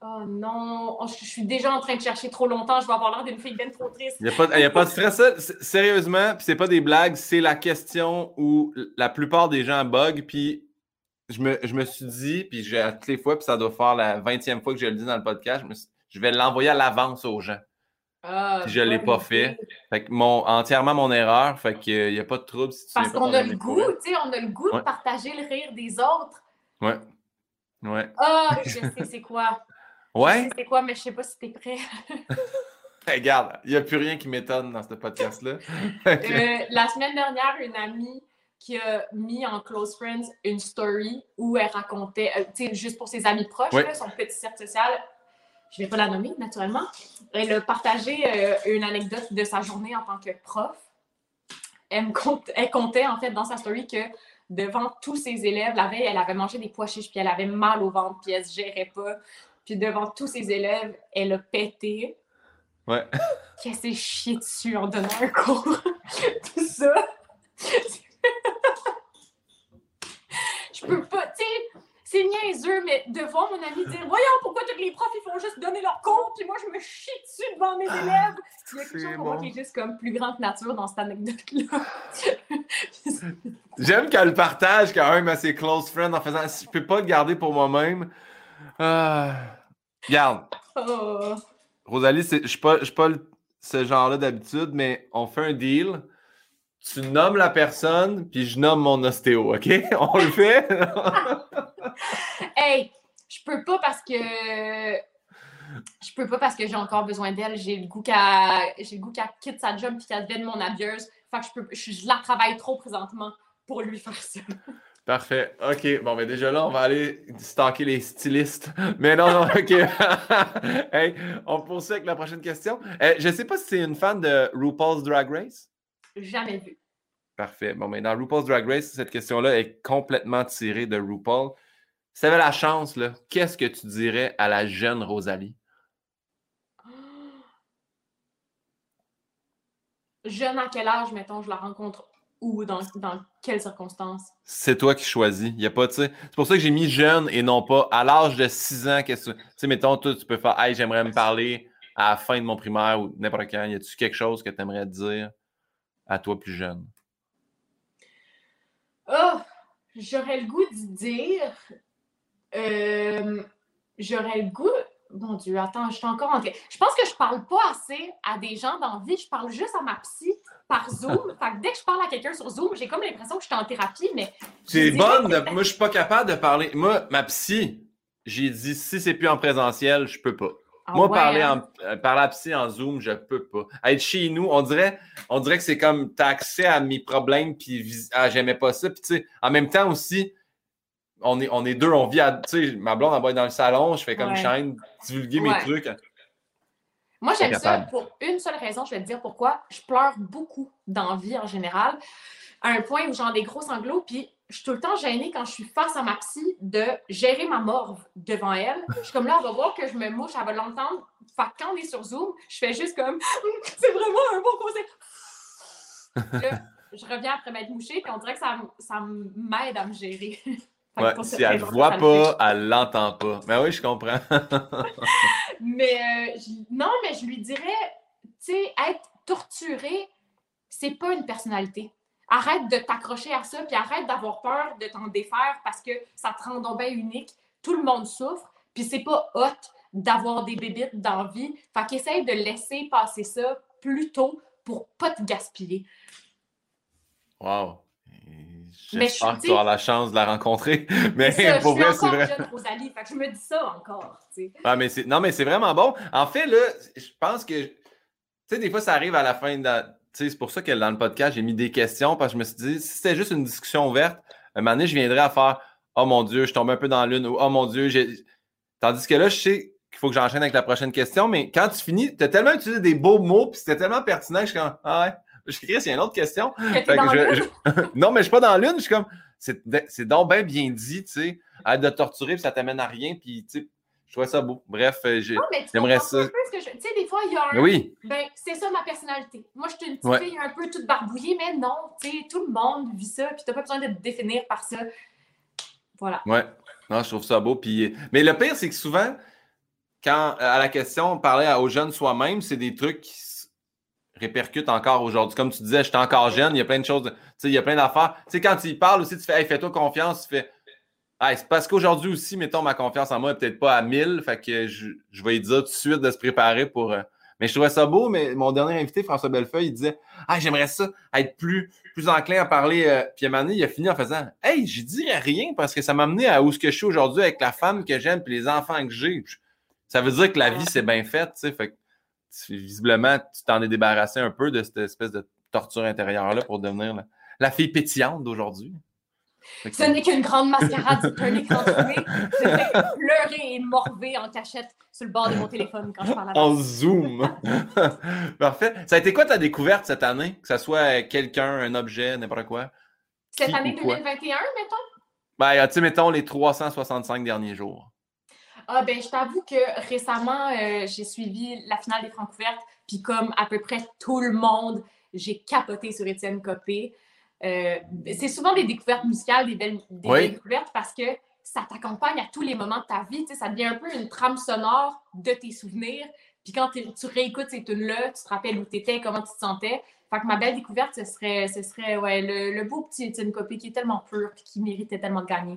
Speaker 2: Oh non, oh, je suis déjà en train de chercher trop longtemps, je vais avoir l'air d'une fille bien trop triste.
Speaker 1: Il n'y a, pas de stress. sérieusement, puis c'est pas des blagues, c'est la question où la plupart des gens bug, puis je me, je me suis dit, puis j'ai à toutes les fois, puis ça doit faire la 20e fois que je le dis dans le podcast, je vais l'envoyer à l'avance aux gens. Ah, je ne l'ai pas fait. Fait que mon, entièrement mon erreur. Fait qu'il n'y a pas de trouble si tu
Speaker 2: Parce qu'on a le goût, tu sais, on a le goût de partager le rire des autres.
Speaker 1: Ouais. Ouais.
Speaker 2: Ah, je sais c'est quoi?
Speaker 1: Ouais. Je
Speaker 2: sais c'est quoi, mais je sais pas si tu es prêt. <laughs>
Speaker 1: Regarde, il n'y a plus rien qui m'étonne dans ce podcast-là. <laughs>
Speaker 2: Euh, la semaine dernière, une amie qui a mis en Close Friends une story où elle racontait, euh, tu sais, juste pour ses amis proches, son petit cercle social, je ne vais pas la nommer, naturellement. Elle a partagé euh, une anecdote de sa journée en tant que prof. Elle, comptait, en fait, dans sa story que devant tous ses élèves, la veille, elle avait mangé des pois chiches, puis elle avait mal au ventre, puis elle se gérait pas. Puis devant tous ses élèves, elle a pété.
Speaker 1: Ouais. <laughs>
Speaker 2: Qu'elle s'est chiée dessus en donnant un cours. <laughs> Tout ça. <laughs> Je peux pas, tu sais, c'est niaiseux, mais devant mon ami dire Voyons, pourquoi tous les profs ils font juste donner leur compte, puis moi je me chie dessus devant mes ah, élèves. Il y a quelque chose pour moi qui est juste comme plus grande nature dans cette anecdote-là.
Speaker 1: J'aime qu'elle partage quand même à ses close friends en faisant Je peux pas le garder pour moi-même. Ah. Garde. Oh. Rosalie, je suis pas, pas ce genre-là d'habitude, mais on fait un deal tu nommes la personne, puis je nomme mon ostéo, OK? <laughs> On le fait? <laughs>
Speaker 2: hey, je peux pas parce que je peux pas parce que j'ai encore besoin d'elle. J'ai le goût qu'elle j'ai le goût qu'elle quitte sa job puis qu'elle devienne mon abieuse. Fait que je peux je, la travaille trop présentement pour lui faire ça. <laughs>
Speaker 1: Parfait. OK. Bon, mais déjà là, on va aller stalker les stylistes. <laughs> Mais non, non, OK. <laughs> hey, on poursuit avec la prochaine question. Je euh, je sais pas si c'est une fan de RuPaul's Drag Race.
Speaker 2: Jamais vu.
Speaker 1: Parfait. Bon, mais dans RuPaul's Drag Race, cette question-là est complètement tirée de RuPaul. Si tu avais la chance, là, qu'est-ce que tu dirais à la jeune Rosalie? <gasps>
Speaker 2: Jeune à quel âge, mettons, je la rencontre où, dans, dans quelles circonstances?
Speaker 1: C'est toi qui choisis. Il y a pas, C'est pour ça que j'ai mis jeune et non pas à l'âge de 6 ans. Qu'est-ce Tu sais, mettons, toi, tu peux faire Hey, j'aimerais me parler à la fin de mon primaire ou n'importe quand. Y a-tu quelque chose que tu aimerais dire à toi plus jeune?
Speaker 2: Oh, j'aurais le goût de dire. Euh, j'aurais le goût. Mon Dieu, attends, je suis encore en Je pense que je parle pas assez à des gens dans vie. Je parle juste à ma psy par Zoom. <laughs> fait que dès que je parle à quelqu'un sur Zoom, j'ai comme l'impression que je suis en thérapie, mais.
Speaker 1: C'est bonne. Moi, je suis pas capable de parler. Moi, ma psy, j'ai dit si c'est plus en présentiel, je peux pas. Ah Moi, parler, hein? en, euh, parler à psy en Zoom, je peux pas. Être chez nous, on dirait, on dirait que c'est comme tu as accès à mes problèmes, puis ah, j'aimais pas ça. Puis tu sais, en même temps aussi, on est, on est deux, on vit à. Tu sais, ma blonde, elle va être dans le salon, je fais comme chaîne, divulguer mes trucs.
Speaker 2: Moi, j'aime ça pour une seule raison, je vais te dire pourquoi. Je pleure beaucoup dans la vie en général, à un point où j'ai des gros sanglots, puis je suis tout le temps gênée quand je suis face à ma psy de gérer ma morve devant elle. Je suis comme là, elle va voir que je me mouche, elle va l'entendre. Fait quand on est sur Zoom, je fais juste comme <laughs> c'est vraiment un bon conseil. je reviens après m'être mouchée, puis on dirait que ça, ça m'aide à me gérer. <laughs>
Speaker 1: Ouais, si elle ne voit pas, elle ne l'entend pas. Mais oui, je comprends. <laughs>
Speaker 2: mais euh, non, mais je lui dirais, tu sais, être torturé, c'est pas une personnalité. Arrête de t'accrocher à ça, puis arrête d'avoir peur de t'en défaire parce que ça te rend donc bien unique. Tout le monde souffre, puis c'est pas hot d'avoir des bébites dans la vie. Fait qu'essaye de laisser passer ça plus tôt pour pas te gaspiller.
Speaker 1: Wow. J'espère que tu auras la chance de la rencontrer. <laughs> Mais pour vrai, c'est vrai.
Speaker 2: Jeune, Rosalie, fait que je me dis ça encore.
Speaker 1: Ah, mais non, mais c'est vraiment bon. En fait, là, je pense que. Tu sais, des fois, ça arrive à la fin de. C'est pour ça que dans le podcast, j'ai mis des questions parce que je me suis dit, si c'était juste une discussion ouverte, un moment donné, je viendrais à faire Oh mon Dieu, je tombe un peu dans l'une ou Oh mon Dieu, j'ai. Tandis que là, je sais qu'il faut que j'enchaîne avec la prochaine question, mais quand tu finis, tu as tellement utilisé des beaux mots, puis c'était tellement pertinent que je suis comme Ah ouais. Je Chris, il y a une autre question. <laughs> <laughs> non, mais je suis pas dans l'une. Je suis comme, c'est donc bien bien dit, tu sais. Être de torturer, puis ça t'amène à rien, puis tu sais, je trouvais ça beau. Bref, euh, j'aimerais ça.
Speaker 2: Tu sais, des fois, il y a un.
Speaker 1: Oui.
Speaker 2: Ben, c'est ça ma personnalité. Moi, je suis une petite fille un peu toute barbouillée, mais non, tu sais, tout le monde vit ça, puis t'as pas besoin de te définir par ça. Voilà.
Speaker 1: Ouais. Non, je trouve ça beau. Puis... Mais le pire, c'est que souvent, quand à la question, on parlait aux jeunes soi-même, c'est des trucs qui répercute encore aujourd'hui. Comme tu disais, je suis encore jeune, il y a plein de choses, tu sais, il y a plein d'affaires. Tu sais, quand tu y parles aussi, tu fais, hey, fais-toi confiance, tu fais, hey, c'est parce qu'aujourd'hui aussi, mettons, ma confiance en moi n'est peut-être pas à 1000, fait que je, je vais lui dire tout de suite de se préparer pour. Euh, mais je trouvais ça beau, mais mon dernier invité, François Bellefeuille, il disait Ah, j'aimerais ça être plus, plus enclin à parler. Euh, puis à un moment donné, il a fini en faisant Hey, je dirais rien parce que ça m'a amené à où je suis aujourd'hui avec la femme que j'aime et les enfants que j'ai. Ça veut dire que la vie, c'est bien fait, tu sais. Fait visiblement, tu t'en es débarrassé un peu de cette espèce de torture intérieure-là pour devenir la, fille pétillante d'aujourd'hui.
Speaker 2: Ce n'est qu'une grande mascarade sur un écran Je vais pleurer et morver en cachette sur le bord de mon téléphone quand je parle à
Speaker 1: En zoom. <laughs> Parfait. Ça a été quoi ta découverte cette année? Que ce soit quelqu'un, un objet, n'importe quoi?
Speaker 2: Cette année 2021, mettons?
Speaker 1: Ben, tu sais, mettons les 365 derniers jours.
Speaker 2: Ah, ben, je t'avoue que récemment, euh, j'ai suivi la finale des Francouvertes, puis comme à peu près tout le monde, j'ai capoté sur Étienne Copé. Euh, c'est souvent des découvertes musicales, des belles, découvertes, parce que ça t'accompagne à tous les moments de ta vie. Ça devient un peu une trame sonore de tes souvenirs. Puis quand tu réécoutes ces tunes-là, tu te rappelles où tu étais, comment tu te sentais. Fait que ma belle découverte, ce serait, ce serait ouais, le, le beau petit Étienne Copé qui est tellement pur et qui méritait tellement de gagner.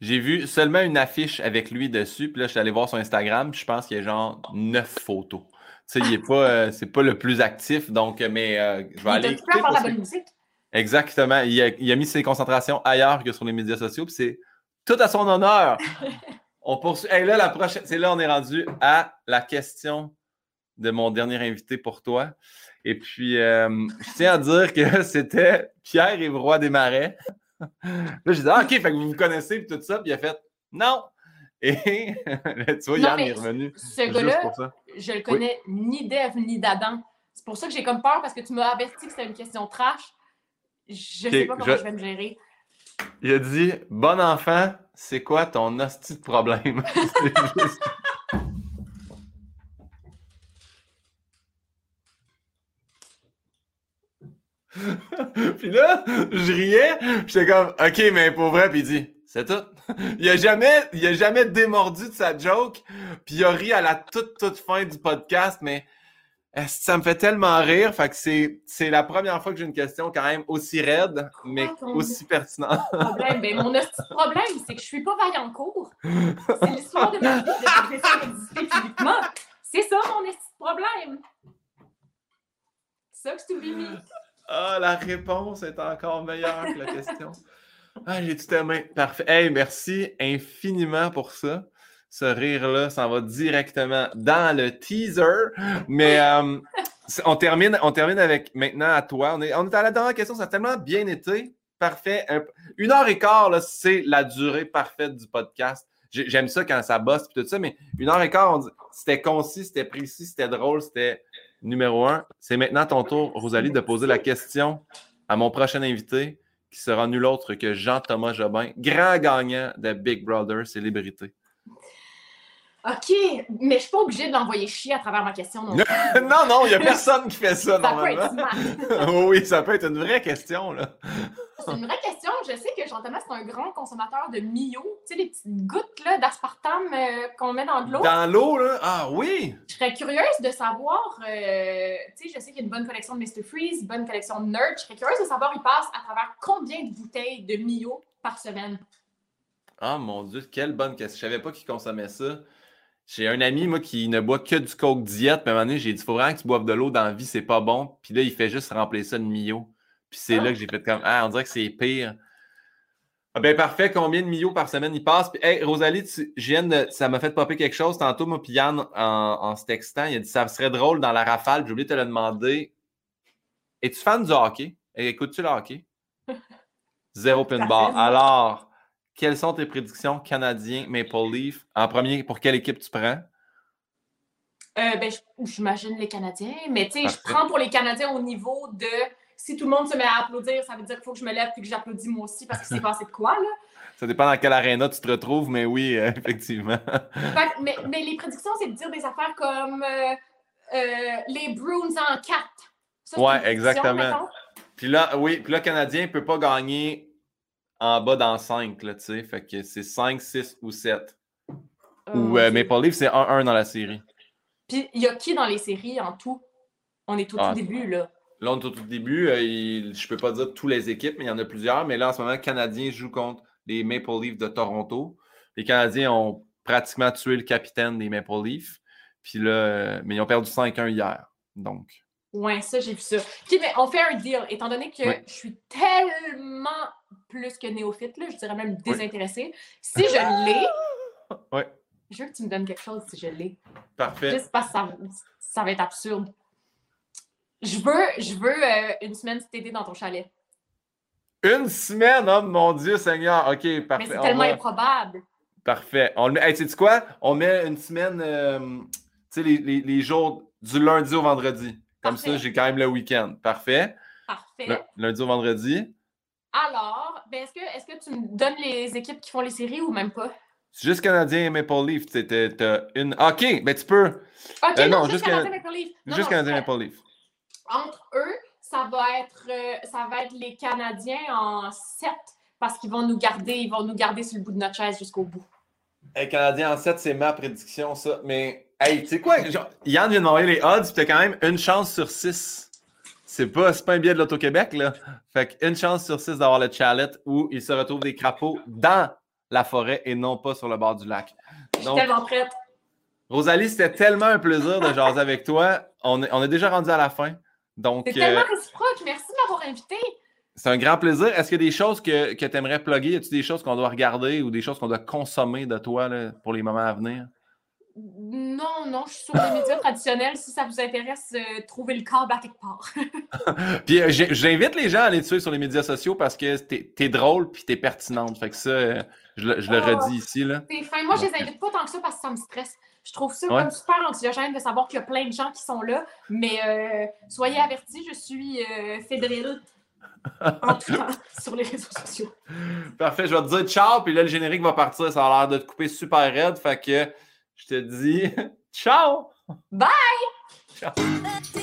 Speaker 1: J'ai vu seulement une affiche avec lui dessus. Puis là, je suis allé voir son Instagram. Puis je pense qu'il y a genre neuf photos. Tu sais, il est pas, euh, c'est pas le plus actif. Donc, mais euh, je vais aller.
Speaker 2: Écouter la bonne musique.
Speaker 1: Exactement. Il a, il a, mis ses concentrations ailleurs que sur les médias sociaux. Puis c'est tout à son honneur. <laughs> on poursuit. Et là, la prochaine. C'est là, on est rendu à la question de mon dernier invité pour toi. Et puis, euh, je tiens à dire que <laughs> c'était Pierre Évroy Desmarais. Là, j'ai dit, ah, OK, fait que vous vous connaissez, puis tout ça. Puis il a fait, non. <laughs> Et tu vois, Yann est revenu.
Speaker 2: Ce gars-là, je le connais ni d'Ève ni d'Adam. C'est pour ça que j'ai comme peur, parce que tu m'as averti que c'était une question trash. Je ne sais pas comment je... vais me gérer.
Speaker 1: Il a dit, bon enfant, c'est quoi ton hostie de problème? <laughs> <laughs> puis là, je riais. J'étais comme, OK, mais pour vrai. Puis il dit, c'est tout. <laughs> il a jamais, il a jamais démordu de sa joke. Puis il a ri à la toute, toute fin du podcast. Mais ça me fait tellement rire? Fait que c'est, c'est la première fois que j'ai une question quand même aussi raide, mais aussi pertinente.
Speaker 2: problème, ben, mon problème, c'est que je suis pas Vaillancourt. C'est l'histoire de ma vie de publiquement. C'est ça mon problème. Ça que je.
Speaker 1: Ah, la réponse est encore meilleure que la question. Ah, j'ai tout aimé. Parfait. Hey, merci infiniment pour ça ce rire-là s'en va directement dans le teaser. Mais euh, on, termine, on termine avec maintenant à toi. On est, on est à la dernière question. Ça a tellement bien été. Parfait. une heure et quart, c'est la durée parfaite du podcast. J'aime ça quand ça bosse et tout ça, mais une heure et quart, c'était concis, c'était précis, c'était drôle, c'était numéro un. C'est maintenant ton tour, Rosalie, de poser la question à mon prochain invité, qui sera nul autre que Jean-Thomas Jobin, grand gagnant de Big Brother Célébrité.
Speaker 2: OK, mais je suis pas obligée de l'envoyer chier à travers ma question. Non, <laughs>
Speaker 1: non, non, il n'y a personne qui fait ça,
Speaker 2: ça normalement. Peut
Speaker 1: être <laughs> oui, ça peut être une vraie question, là.
Speaker 2: C'est une vraie question. Je sais que Jean-Thomas, c'est un grand consommateur de Mio. Tu sais, les petites gouttes d'aspartame euh, qu'on met dans de l'eau.
Speaker 1: Dans l'eau, là? Ah oui!
Speaker 2: Je serais curieuse de savoir, euh, tu sais, je sais qu'il y a une bonne collection de Mr. Freeze, une bonne collection de Nerd. Je serais curieuse de savoir, il passe à travers combien de bouteilles de Mio par semaine?
Speaker 1: Ah mon Dieu, quelle bonne question. Je savais pas qu'il consommait ça. J'ai un ami, moi, qui ne boit que du coke diète. Puis à un moment donné, j'ai dit, faut vraiment que tu boives de l'eau dans la vie, c'est pas bon. Puis là, il fait juste remplir ça de Mio. Puis c'est là que j'ai fait comme, ah, on dirait que c'est pire. Ah ben parfait, combien de Mio par semaine il passe? Puis, hey, Rosalie, tu, ça m'a fait popper quelque chose. Tantôt, moi, puis Yann, en, se textant, il a dit, ça serait drôle dans la rafale. J'ai oublié de te le demander. Es-tu fan du hockey? Écoutes-tu le hockey? <laughs> Zéro pin bar. Alors, quelles sont tes prédictions canadiens Maple Leaf? En premier, pour quelle équipe tu prends?
Speaker 2: Euh, ben, j'imagine les Canadiens, mais tu sais, je prends pour les Canadiens au niveau de si tout le monde se met à applaudir, ça veut dire qu'il faut que je me lève et que j'applaudis moi aussi parce que c'est passé de quoi, là?
Speaker 1: Ça dépend dans quelle aréna tu te retrouves, mais oui, euh, <laughs> effectivement.
Speaker 2: mais, les prédictions, c'est de dire des affaires comme euh, les Bruins en 4.
Speaker 1: ouais, exactement. Puis là, oui, puis là, le Canadien ne peut pas gagner en bas dans 5, là, tu sais. Fait que c'est 5, 6 ou 7. Euh, ou euh, Maple Leaf, c'est 1-1 dans la série.
Speaker 2: Puis il y a qui dans les séries en tout? On est au tout ah. début, là.
Speaker 1: Là, on est au tout début. Euh, je peux pas dire toutes les équipes, mais il y en a plusieurs. Mais là, en ce moment, les Canadiens jouent contre les Maple Leafs de Toronto. Les Canadiens ont pratiquement tué le capitaine des Maple Leafs. Puis là, euh, mais ils ont perdu 5-1 hier. Donc.
Speaker 2: Ouais, ça, j'ai vu ça. OK, mais on fait un deal. Étant donné que je suis tellement plus que néophyte, là, je dirais même désintéressé. Si je <laughs> l'ai,
Speaker 1: ouais.
Speaker 2: je veux que tu me donnes quelque chose si je l'ai.
Speaker 1: Parfait.
Speaker 2: Juste parce que ça, ça va être absurde. Je veux, je veux euh, une semaine t'aider dans ton chalet.
Speaker 1: Une semaine? Oh mon Dieu Seigneur! OK, parfait.
Speaker 2: Mais c'est tellement improbable.
Speaker 1: Parfait. On le met. Hey, sais quoi? On met une semaine, euh, tu sais, les, les, les, jours du lundi au vendredi. Comme ça, j'ai quand même le week-end. Parfait.
Speaker 2: Parfait.
Speaker 1: lundi au vendredi.
Speaker 2: Alors, ben est-ce que, est que tu me donnes les équipes qui font les séries ou même pas?
Speaker 1: C'est juste Canadien et Maple Leaf. T'as une. OK, ben tu peux.
Speaker 2: OK, euh, non, juste Canadien et Maple Leaf.
Speaker 1: juste Canadien et Maple Leaf.
Speaker 2: Entre eux, ça va être, euh, ça va être les Canadiens en 7 parce qu'ils vont nous garder, ils vont nous garder sur le bout de notre chaise jusqu'au bout.
Speaker 1: Les Canadiens en 7, c'est ma prédiction, ça. Mais, hey, tu sais quoi? Yann vient de m'envoyer les odds, puis t'as quand même une chance sur 6 c'est pas, pas un biais de l'Auto-Québec, là. Fait qu'une chance sur six d'avoir le chalet où il se retrouve des crapauds dans la forêt et non pas sur le bord du lac.
Speaker 2: Je suis tellement prête.
Speaker 1: Rosalie, c'était tellement un plaisir de jaser avec toi. On est, on est déjà rendu à la fin. Donc,
Speaker 2: c'est tellement euh, réciproque. Merci de m'avoir invité.
Speaker 1: C'est un grand plaisir. Est-ce qu'il y a des choses que, que tu aimerais plugger? Y a-t-il des choses qu'on doit regarder ou des choses qu'on doit consommer de toi là, pour les moments à venir?
Speaker 2: Non, non, je suis sur les médias traditionnels. Si ça vous intéresse, euh, trouvez le câble à quelque part. <laughs> <laughs>
Speaker 1: puis euh, j'invite les gens à aller te suivre sur les médias sociaux parce que t'es es drôle puis t'es pertinente. Fait que ça, euh, je, le ah, redis ici. Là.
Speaker 2: Fin. Moi, je les invite pas tant que ça parce que ça me stresse. Je trouve ça comme super anxiogène de savoir qu'il y a plein de gens qui sont là. Mais soyez avertis, je suis fébrile <laughs> en tout temps sur les réseaux sociaux.
Speaker 1: Parfait, je vais te dire ciao, puis là, le générique va partir. Ça a l'air de te couper super raide. Fait que je te dis <laughs> ciao!
Speaker 2: Bye!
Speaker 1: Ciao! <laughs>